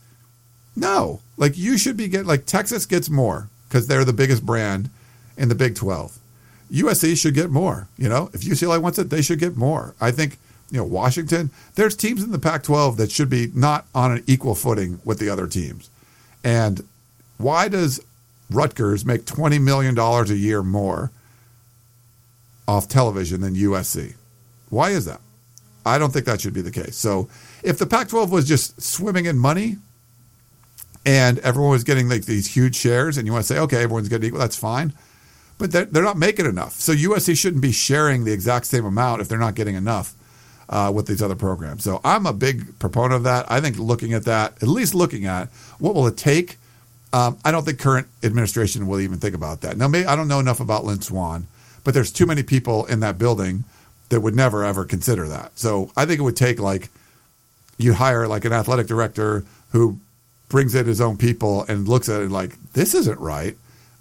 no. Like, you should be getting, like, Texas gets more because they're the biggest brand in the Big 12. USC should get more. You know, if UCLA wants it, they should get more. I think, you know, Washington, there's teams in the Pac 12 that should be not on an equal footing with the other teams. And why does Rutgers make $20 million a year more off television than USC? Why is that? I don't think that should be the case. So if the Pac 12 was just swimming in money and everyone was getting like these huge shares and you want to say, okay, everyone's getting equal, that's fine. But they're, they're not making enough. So USC shouldn't be sharing the exact same amount if they're not getting enough uh, with these other programs. So I'm a big proponent of that. I think looking at that, at least looking at what will it take. Um, I don't think current administration will even think about that. Now, maybe, I don't know enough about Lynn Swann, but there's too many people in that building that would never ever consider that. So I think it would take like you hire like an athletic director who brings in his own people and looks at it like this isn't right.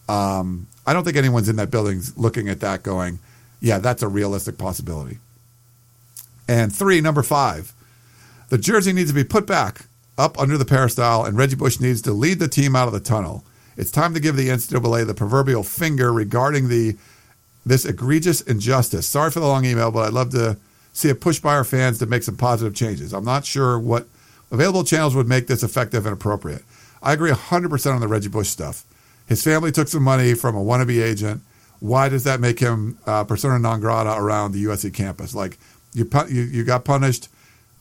Um, I don't think anyone's in that building looking at that going, yeah, that's a realistic possibility. And three, number five, the jersey needs to be put back up under the peristyle, and Reggie Bush needs to lead the team out of the tunnel. It's time to give the NCAA the proverbial finger regarding the this egregious injustice. Sorry for the long email, but I'd love to see a push by our fans to make some positive changes. I'm not sure what available channels would make this effective and appropriate. I agree 100% on the Reggie Bush stuff. His family took some money from a wannabe agent. Why does that make him uh, persona non grata around the USC campus? Like you, you, you got punished.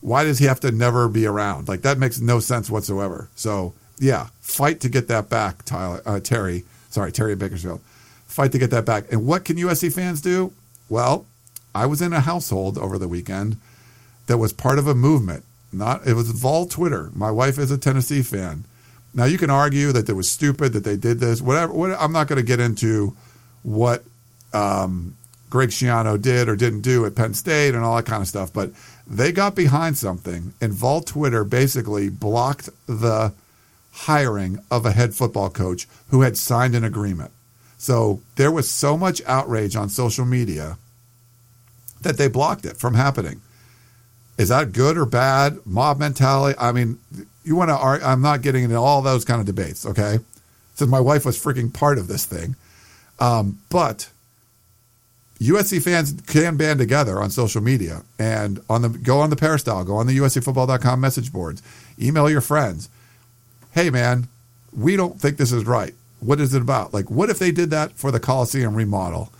Why does he have to never be around? Like that makes no sense whatsoever. So yeah, fight to get that back, Tyler uh, Terry. Sorry, Terry Bakersfield. Fight to get that back. And what can USC fans do? Well, I was in a household over the weekend that was part of a movement. Not it was Vol Twitter. My wife is a Tennessee fan. Now you can argue that it was stupid that they did this. Whatever. What, I'm not going to get into what um, Greg Schiano did or didn't do at Penn State and all that kind of stuff. But they got behind something, and Vol Twitter basically blocked the hiring of a head football coach who had signed an agreement. So there was so much outrage on social media that they blocked it from happening. Is that good or bad? Mob mentality? I mean, you want to argue, I'm not getting into all those kind of debates, okay? Since my wife was freaking part of this thing. Um, but USC fans can band together on social media and on the go on the peristyle, go on the USCfootball.com message boards, email your friends. Hey man, we don't think this is right. What is it about? Like, what if they did that for the Coliseum remodel?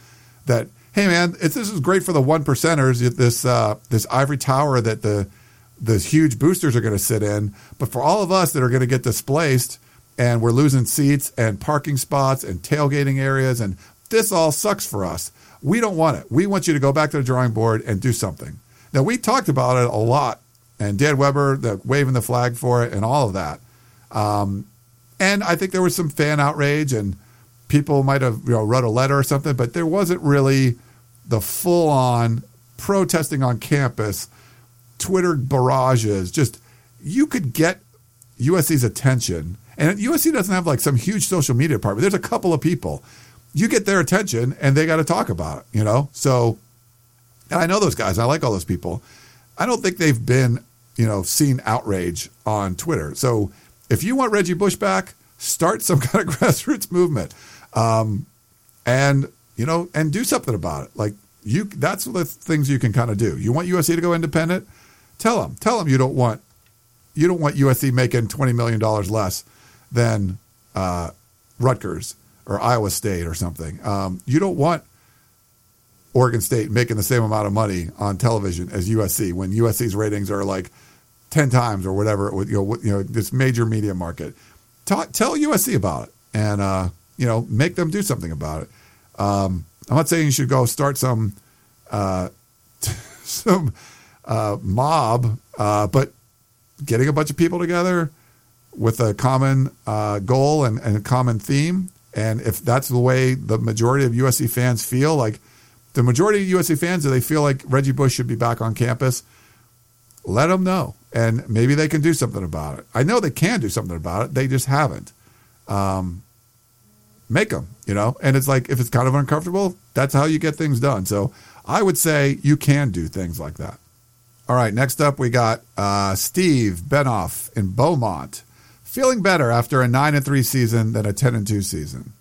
That hey man, this is great for the one percenters. This uh, this ivory tower that the the huge boosters are going to sit in, but for all of us that are going to get displaced and we're losing seats and parking spots and tailgating areas and this all sucks for us. We don't want it. We want you to go back to the drawing board and do something. Now we talked about it a lot, and Dan Weber the, waving the flag for it and all of that. Um, and I think there was some fan outrage and people might have you know wrote a letter or something, but there wasn't really the full on protesting on campus, Twitter barrages. Just you could get USC's attention, and USC doesn't have like some huge social media department. There's a couple of people. You get their attention, and they got to talk about it. You know, so and I know those guys. I like all those people. I don't think they've been you know seen outrage on Twitter. So if you want Reggie Bush back, start some kind of grassroots movement um, and you know, and do something about it. Like you, that's the things you can kind of do. You want USC to go independent? Tell them, tell them you don't want you don't want USC making twenty million dollars less than uh, Rutgers or Iowa State or something. Um, you don't want Oregon State making the same amount of money on television as USC when USC's ratings are like ten times or whatever. You know, you know this major media market. Talk, tell USC about it, and uh, you know, make them do something about it. Um, I'm not saying you should go start some uh, some uh, mob, uh, but getting a bunch of people together with a common uh, goal and, and, a common theme, and if that's the way the majority of USC fans feel, like the majority of USC fans, do they feel like Reggie Bush should be back on campus? Let them know, and maybe they can do something about it. I know they can do something about it; they just haven't. Um, make them, you know? And it's like, if it's kind of uncomfortable, that's how you get things done. So I would say you can do things like that. All right, next up, we got uh, Steve Benoff in Beaumont. Feeling better after a 9 and 3 season than a 10 and 2 season.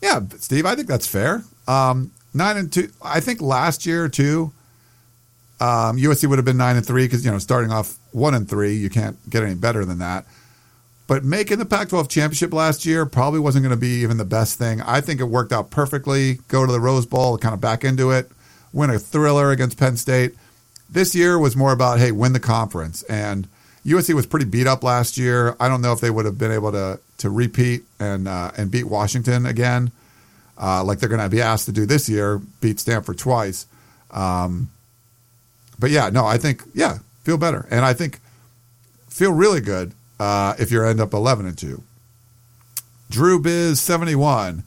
Yeah, Steve, I think that's fair. Um, 9 and 2, I think last year, too, um, USC would have been 9 and 3 because, you know, starting off 1 and 3, you can't get any better than that. But making the Pac 12 championship last year probably wasn't going to be even the best thing. I think it worked out perfectly. Go to the Rose Bowl, kind of back into it, win a thriller against Penn State. This year was more about, hey, win the conference. And USC was pretty beat up last year. I don't know if they would have been able to to repeat and uh, and beat Washington again, uh, like they're going to be asked to do this year, beat Stanford twice. Um, but yeah, no, I think yeah, feel better, and I think feel really good uh, if you end up 11 and 2. Drew Biz 71.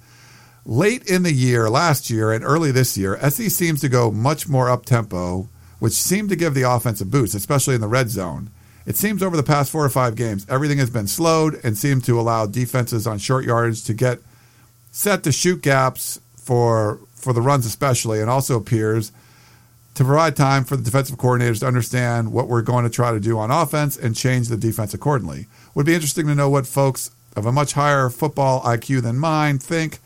Late in the year, last year, and early this year, SC seems to go much more up tempo, which seemed to give the offense a boost, especially in the red zone. It seems over the past four or five games, everything has been slowed and seemed to allow defenses on short yardage to get set to shoot gaps for for the runs especially, and also appears to provide time for the defensive coordinators to understand what we're going to try to do on offense and change the defense accordingly. Would be interesting to know what folks of a much higher football IQ than mine think.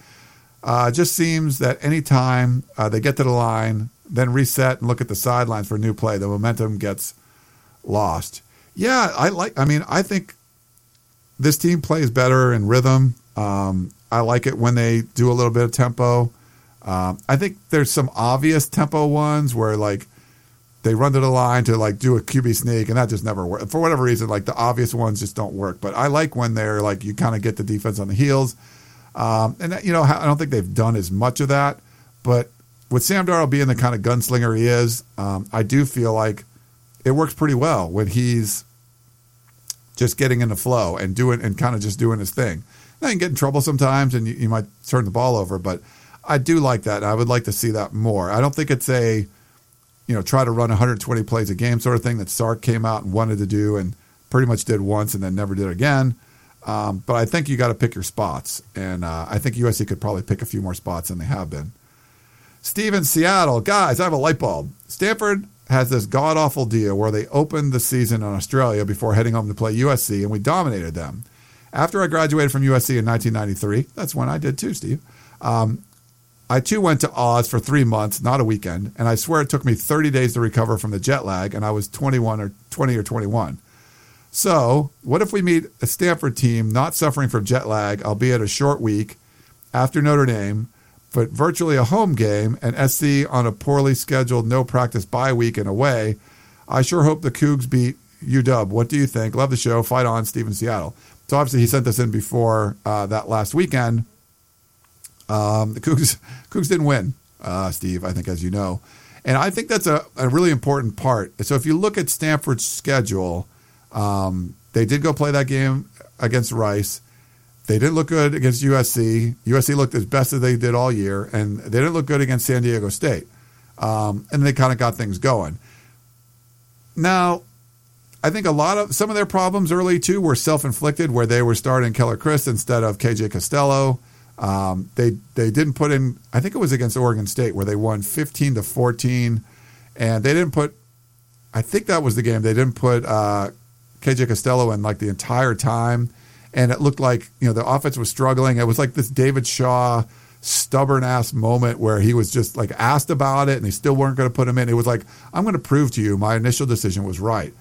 Uh, just seems that anytime uh, they get to the line, then reset and look at the sidelines for a new play, the momentum gets lost. Yeah, I like. I mean, I think this team plays better in rhythm. Um, I like it when they do a little bit of tempo. Um, I think there's some obvious tempo ones where like they run to the line to like do a QB sneak, and that just never works for whatever reason. Like the obvious ones just don't work. But I like when they're like you kind of get the defense on the heels, um, and you know I don't think they've done as much of that. But with Sam Darnold being the kind of gunslinger he is, um, I do feel like it works pretty well when he's just getting in the flow and doing and kind of just doing his thing. Now you can get in trouble sometimes, and you, you might turn the ball over, but I do like that. I would like to see that more. I don't think it's a you know try to run 120 plays a game sort of thing that Sark came out and wanted to do and pretty much did once and then never did again. Um, but I think you got to pick your spots, and uh, I think USC could probably pick a few more spots than they have been. Steve Seattle, guys, I have a light bulb. Stanford has this god awful deal where they opened the season in Australia before heading home to play USC, and we dominated them. After I graduated from USC in 1993, that's when I did too, Steve. Um, I too went to Oz for three months, not a weekend, and I swear it took me 30 days to recover from the jet lag, and I was 21 or 20 or 21. So, what if we meet a Stanford team not suffering from jet lag, albeit a short week after Notre Dame, but virtually a home game, and SC on a poorly scheduled no practice bye week and away? I sure hope the Cougs beat UW. What do you think? Love the show. Fight on, Steven Seattle. So obviously he sent this in before uh, that last weekend. Um, the Cougs, Cougs didn't win, uh, Steve, I think, as you know. And I think that's a, a really important part. So if you look at Stanford's schedule, um, they did go play that game against Rice. They didn't look good against USC. USC looked as best as they did all year, and they didn't look good against San Diego State. Um, and they kind of got things going. Now, I think a lot of some of their problems early too were self inflicted, where they were starting Keller Chryst instead of KJ Costello. Um, they they didn't put in. I think it was against Oregon State where they won fifteen to fourteen, and they didn't put. I think that was the game they didn't put uh, KJ Costello in like the entire time, and it looked like you know the offense was struggling. It was like this David Shaw stubborn ass moment where he was just like asked about it and they still weren't going to put him in. It was like I'm going to prove to you my initial decision was right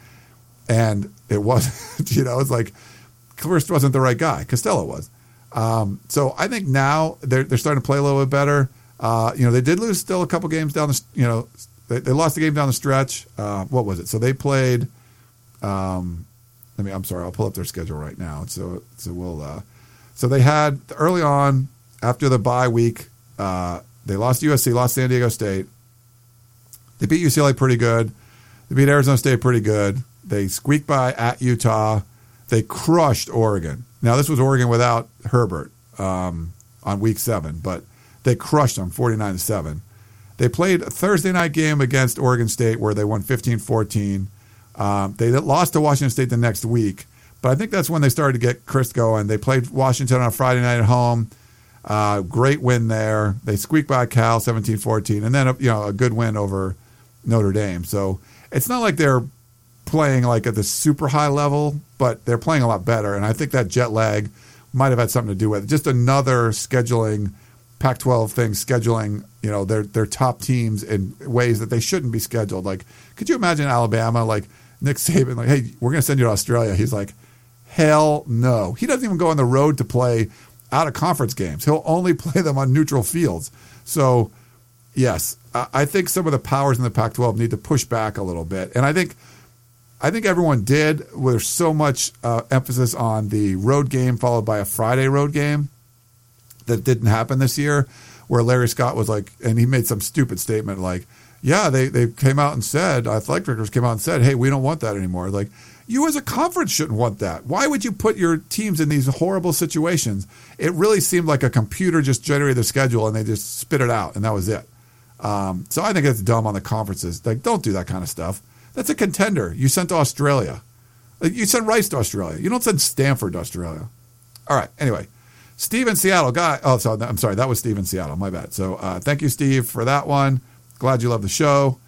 and it wasn't. You know, it's like Chryst wasn't the right guy. Costello was. Um, so I think now they're they're starting to play a little bit better. Uh, you know, they did lose still a couple games down the. You know, they, they lost the game down the stretch. Uh, what was it? So they played. Um, let me. I'm sorry. I'll pull up their schedule right now. So so we'll. Uh, so they had early on after the bye week. Uh, they lost USC, lost San Diego State. They beat UCLA pretty good. They beat Arizona State pretty good. They squeaked by at Utah. They crushed Oregon. Now, this was Oregon without Herbert um, on week seven, but they crushed them 49 to 7. They played a Thursday night game against Oregon State where they won 15 14. Um, they lost to Washington State the next week, but I think that's when they started to get Chryst going. They played Washington on a Friday night at home. Uh, great win there. They squeaked by Cal 17 14, and then a, you know a good win over Notre Dame. So it's not like they're playing like at the super high level, but they're playing a lot better. And I think that jet lag might have had something to do with it. Just another scheduling Pac-12 thing, scheduling you know their their top teams in ways that they shouldn't be scheduled. Like, could you imagine Alabama like Nick Saban like, hey, we're going to send you to Australia? He's like, hell no. He doesn't even go on the road to play out of conference games. He'll only play them on neutral fields. So, yes, I think some of the powers in the Pac-12 need to push back a little bit, and I think I think everyone did. There's so much uh, emphasis on the road game followed by a Friday road game that didn't happen this year, where Larry Scott was like, and he made some stupid statement like, yeah, they, they came out and said, athletic directors came out and said, hey, we don't want that anymore. Like, you as a conference shouldn't want that. Why would you put your teams in these horrible situations? It really seemed like a computer just generated the schedule and they just spit it out, and that was it. Um, so I think it's dumb on the conferences. Like, don't do that kind of stuff. That's a contender. You sent to Australia. You sent Rice to Australia. You don't send Stanford to Australia. All right. Anyway, Steve in Seattle. Guy. Oh, so I'm sorry. That was Steve in Seattle. My bad. So uh, thank you, Steve, for that one. Glad you love the show.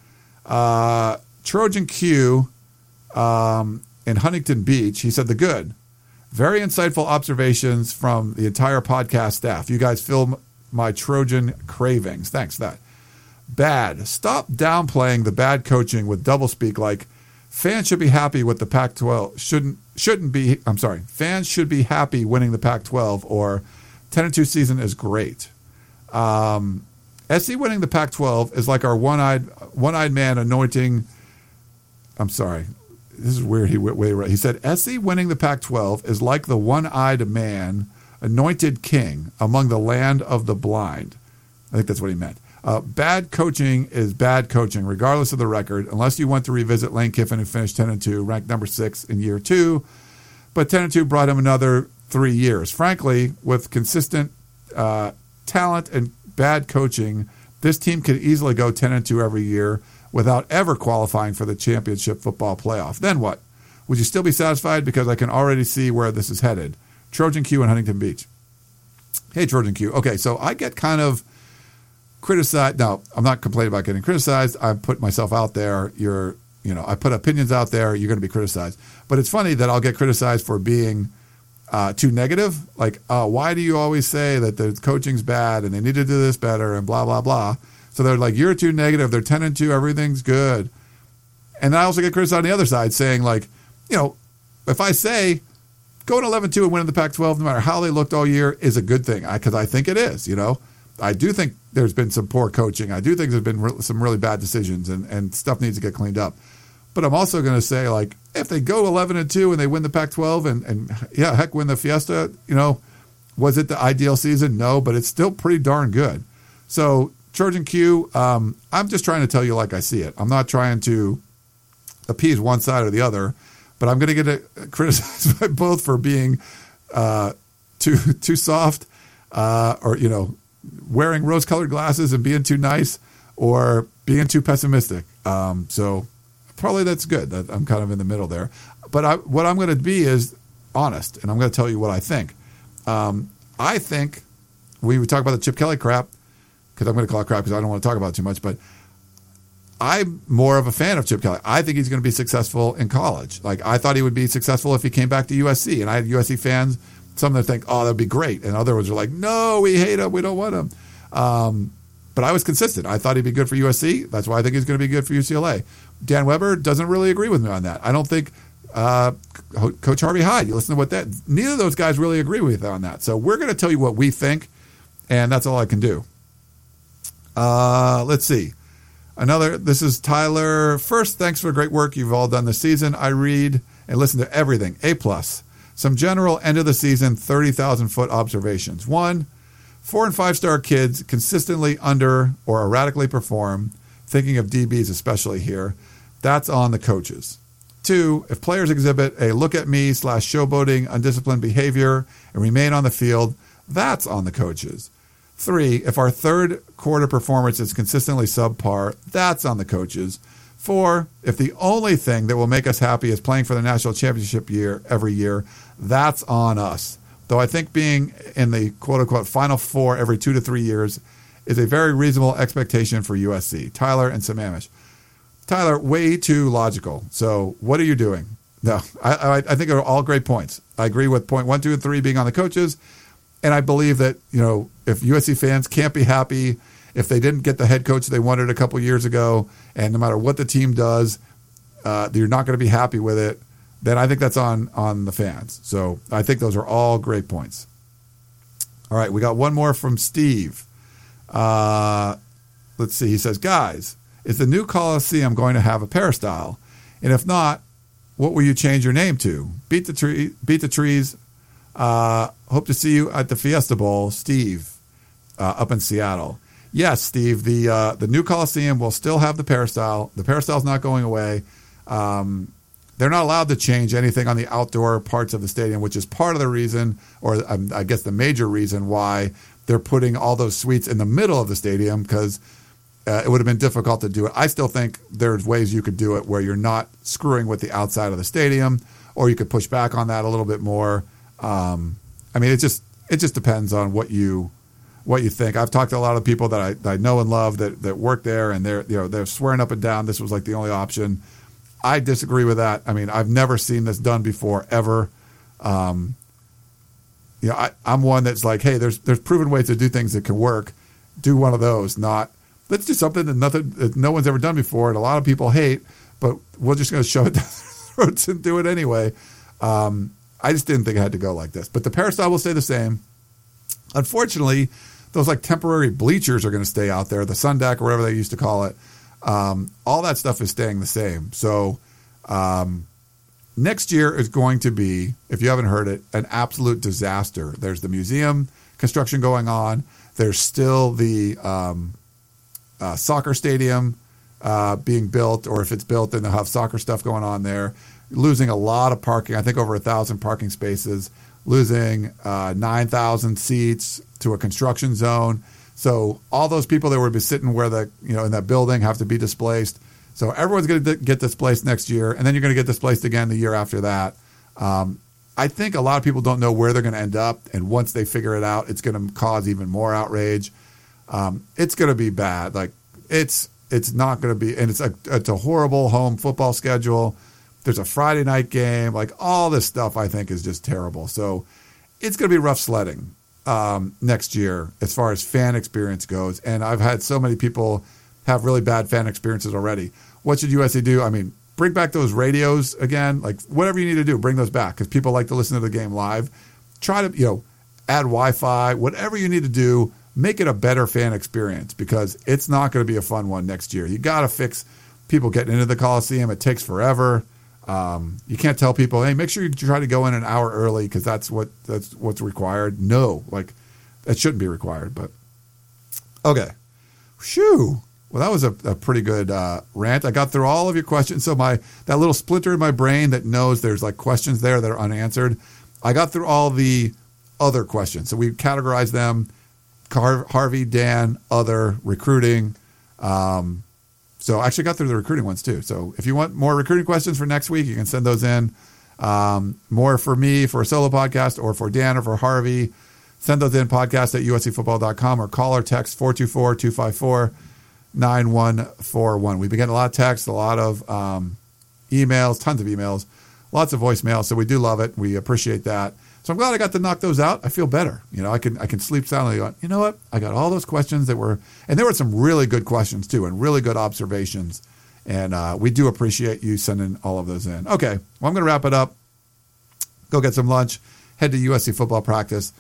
Uh, Trojan Q um, in Huntington Beach. He said the good. Very insightful observations from the entire podcast staff. You guys fill my Trojan cravings. Thanks for that bad. Stop downplaying the bad coaching with doublespeak like fans should be happy with the Pac-12 shouldn't shouldn't be I'm sorry. Fans should be happy winning the Pac-12 or 10 and 2 season is great. Um, SC winning the Pac 12 is like our one eyed one eyed man anointing. I'm sorry. This is weird. He went way right. He said SC winning the Pac 12 is like the one eyed man anointed king among the land of the blind. I think that's what he meant. Uh, bad coaching is bad coaching, regardless of the record, unless you went to revisit Lane Kiffin and finished 10 and 2, ranked number six in year two. But 10 and 2 brought him another three years. Frankly, with consistent uh, talent and bad coaching, this team could easily go 10 and 2 every year without ever qualifying for the championship football playoff. Then what? Would you still be satisfied? Because I can already see where this is headed. Trojan Q in Huntington Beach. Hey, Trojan Q. Okay, so I get kind of criticized. Now, I'm not complaining about getting criticized. I put myself out there. You're, you know, I put opinions out there. You're going to be criticized. But it's funny that I'll get criticized for being uh, too negative. Like, uh, why do you always say that the coaching's bad and they need to do this better and blah blah blah? So they're like, you're too negative. They're ten and two. Everything's good. And I also get criticized on the other side, saying like, you know, if I say going 11-2 and winning the Pac-12, no matter how they looked all year, is a good thing because I, I think it is. You know, I do think there's been some poor coaching. I do think there's been re- some really bad decisions and, and stuff needs to get cleaned up. But I'm also going to say, like, if they go 11 and 2 and they win the Pac 12 and, and, yeah, heck, win the Fiesta, you know, was it the ideal season? No, but it's still pretty darn good. So, Trojan Q, um, I'm just trying to tell you like I see it. I'm not trying to appease one side or the other, but I'm going to get criticized by both for being uh, too too soft uh, or, you know, wearing rose colored glasses and being too nice or being too pessimistic. Um, so, probably that's good. I'm kind of in the middle there. But I, what I'm going to be is honest, and I'm going to tell you what I think. Um, I think we would talk about the Chip Kelly crap because I'm going to call it crap because I don't want to talk about it too much. But I'm more of a fan of Chip Kelly. I think he's going to be successful in college. Like I thought he would be successful if he came back to USC, and I had USC fans. Some that think, "Oh, that'd be great," and others are like, "No, we hate him. We don't want him." Um, but I was consistent. I thought he'd be good for USC. That's why I think he's going to be good for UCLA. Dan Weber doesn't really agree with me on that. I don't think uh, Coach Harvey Hyde. You listen to what that. Neither of those guys really agree with on that. So we're going to tell you what we think, and that's all I can do. Uh, let's see. Another. This is Tyler. First, thanks for the great work you've all done this season. I read and listen to everything. A plus. Some general end of the season thirty thousand foot observations. One. Four and five star kids consistently under or erratically perform, thinking of DBs especially here, that's on the coaches. Two, if players exhibit a look at me slash showboating undisciplined behavior and remain on the field, that's on the coaches. Three, if our third quarter performance is consistently subpar, that's on the coaches. Four, if the only thing that will make us happy is playing for the national championship year every year, that's on us. Though I think being in the quote unquote final four every two to three years is a very reasonable expectation for USC. Tyler and Sammamish. Tyler, way too logical. So what are you doing? No, I, I, think are all great points. I agree with point one, two, and three being on the coaches. And I believe that, you know, if USC fans can't be happy if they didn't get the head coach they wanted a couple years ago, and no matter what the team does, uh, you're not going to be happy with it then I think that's on on the fans. So I think those are all great points. All right, we got one more from Steve. Uh, let's see. He says, "Guys, is the new Coliseum going to have a peristyle? And if not, what will you change your name to? Beat the tree, beat the trees. Uh, hope to see you at the Fiesta Bowl, Steve, uh, up in Seattle. Yes, Steve. The uh, the new Coliseum will still have the peristyle. The peristyle is not going away. Um, they're not allowed to change anything on the outdoor parts of the stadium, which is part of the reason, or um, I guess the major reason why they're putting all those suites in the middle of the stadium because uh, it would have been difficult to do it. I still think there's ways you could do it where you're not screwing with the outside of the stadium, or you could push back on that a little bit more. Um, I mean, it just it just depends on what you what you think. I've talked to a lot of people that I, that I know and love that that work there, and they're you know they're swearing up and down this was like the only option. I disagree with that. I mean, I've never seen this done before ever. Um, you know, I, I'm one that's like, hey, there's there's proven ways to do things that can work. Do one of those. Not let's do something that nothing that no one's ever done before, and a lot of people hate. But we're just going to shove it down their throats and do it anyway. Um, I just didn't think it had to go like this. But the peristyle will stay the same. Unfortunately, those like temporary bleachers are going to stay out there, the sun deck or whatever they used to call it. Um, all that stuff is staying the same. So um, next year is going to be, if you haven't heard it, an absolute disaster. There's the museum construction going on. There's still the um, uh, soccer stadium uh, being built, or if it's built, then they'll have soccer stuff going on there. Losing a lot of parking. I think over a thousand parking spaces. Losing uh, nine thousand seats to a construction zone. So all those people that would be sitting where the you know in that building have to be displaced. So everyone's going to get displaced next year, and then you're going to get displaced again the year after that. Um, I think a lot of people don't know where they're going to end up, and once they figure it out, it's going to cause even more outrage. Um, it's going to be bad. Like it's it's not going to be, and it's a it's a horrible home football schedule. There's a Friday night game. Like all this stuff, I think is just terrible. So it's going to be rough sledding um, next year as far as fan experience goes. And I've had so many people have really bad fan experiences already. What should USC do? I mean, bring back those radios again. Like whatever you need to do, bring those back because people like to listen to the game live. Try to you know add Wi-Fi, whatever you need to do. Make it a better fan experience because it's not going to be a fun one next year. You got to fix people getting into the Coliseum. It takes forever. Um, you can't tell people, hey, make sure you try to go in an hour early because that's what that's what's required. No, like that shouldn't be required. But okay, shoo. Well, that was a, a pretty good uh, rant. I got through all of your questions. So my that little splinter in my brain that knows there's like questions there that are unanswered. I got through all the other questions. So we categorized them: Car- Harvey, Dan, other, recruiting. Um, so I actually got through the recruiting ones too. So if you want more recruiting questions for next week, you can send those in. Um, more for me for a solo podcast or for Dan or for Harvey. Send those in podcast at uscfootball.com or call or text 424 254 9141. We've been getting a lot of texts, a lot of um, emails, tons of emails, lots of voicemails. So we do love it. We appreciate that. So I'm glad I got to knock those out. I feel better. You know, I can I can sleep soundly. You know what? I got all those questions that were, and there were some really good questions too, and really good observations. And uh, we do appreciate you sending all of those in. Okay, well I'm going to wrap it up. Go get some lunch. Head to USC football practice.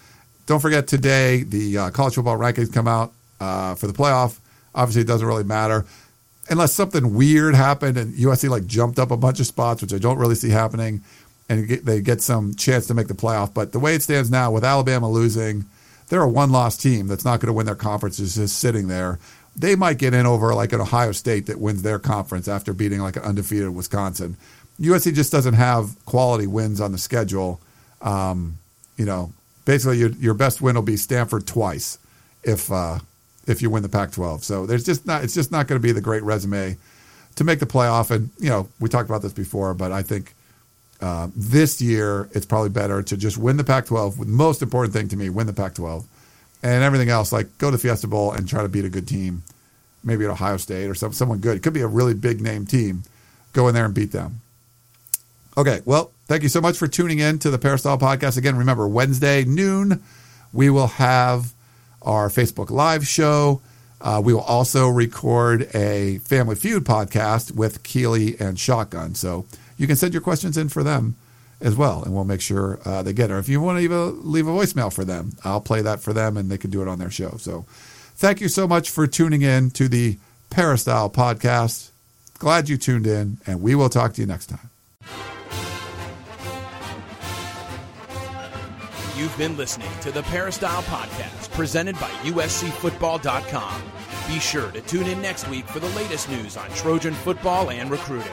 Don't forget today the uh, college football rankings come out uh, for the playoff. Obviously, it doesn't really matter unless something weird happened and USC like jumped up a bunch of spots, which I don't really see happening and they get some chance to make the playoff. But the way it stands now, with Alabama losing, they're a one-loss team that's not going to win their conference. Is just sitting there. They might get in over like an Ohio State that wins their conference after beating like an undefeated Wisconsin. USC just doesn't have quality wins on the schedule. Um, you know, basically your, your best win will be Stanford twice if uh, if you win the Pac-12. So there's just not it's just not going to be the great resume to make the playoff. And you know, we talked about this before, but I think uh, this year, it's probably better to just win the Pac 12. The most important thing to me, win the Pac 12. And everything else, like go to Fiesta Bowl and try to beat a good team, maybe at Ohio State or some, someone good. It could be a really big name team. Go in there and beat them. Okay, well, thank you so much for tuning in to the Peristyle Podcast. Again, remember, Wednesday, noon, we will have our Facebook Live show. Uh, we will also record a Family Feud podcast with Keely and Shotgun. So you can send your questions in for them as well, and we'll make sure uh, they get it. If you want to even leave a voicemail for them, I'll play that for them, and they can do it on their show. So, thank you so much for tuning in to the Peristyle podcast. Glad you tuned in, and we will talk to you next time. You've been listening to the Peristyle podcast presented by USCFootball.com. Be sure to tune in next week for the latest news on Trojan football and recruiting.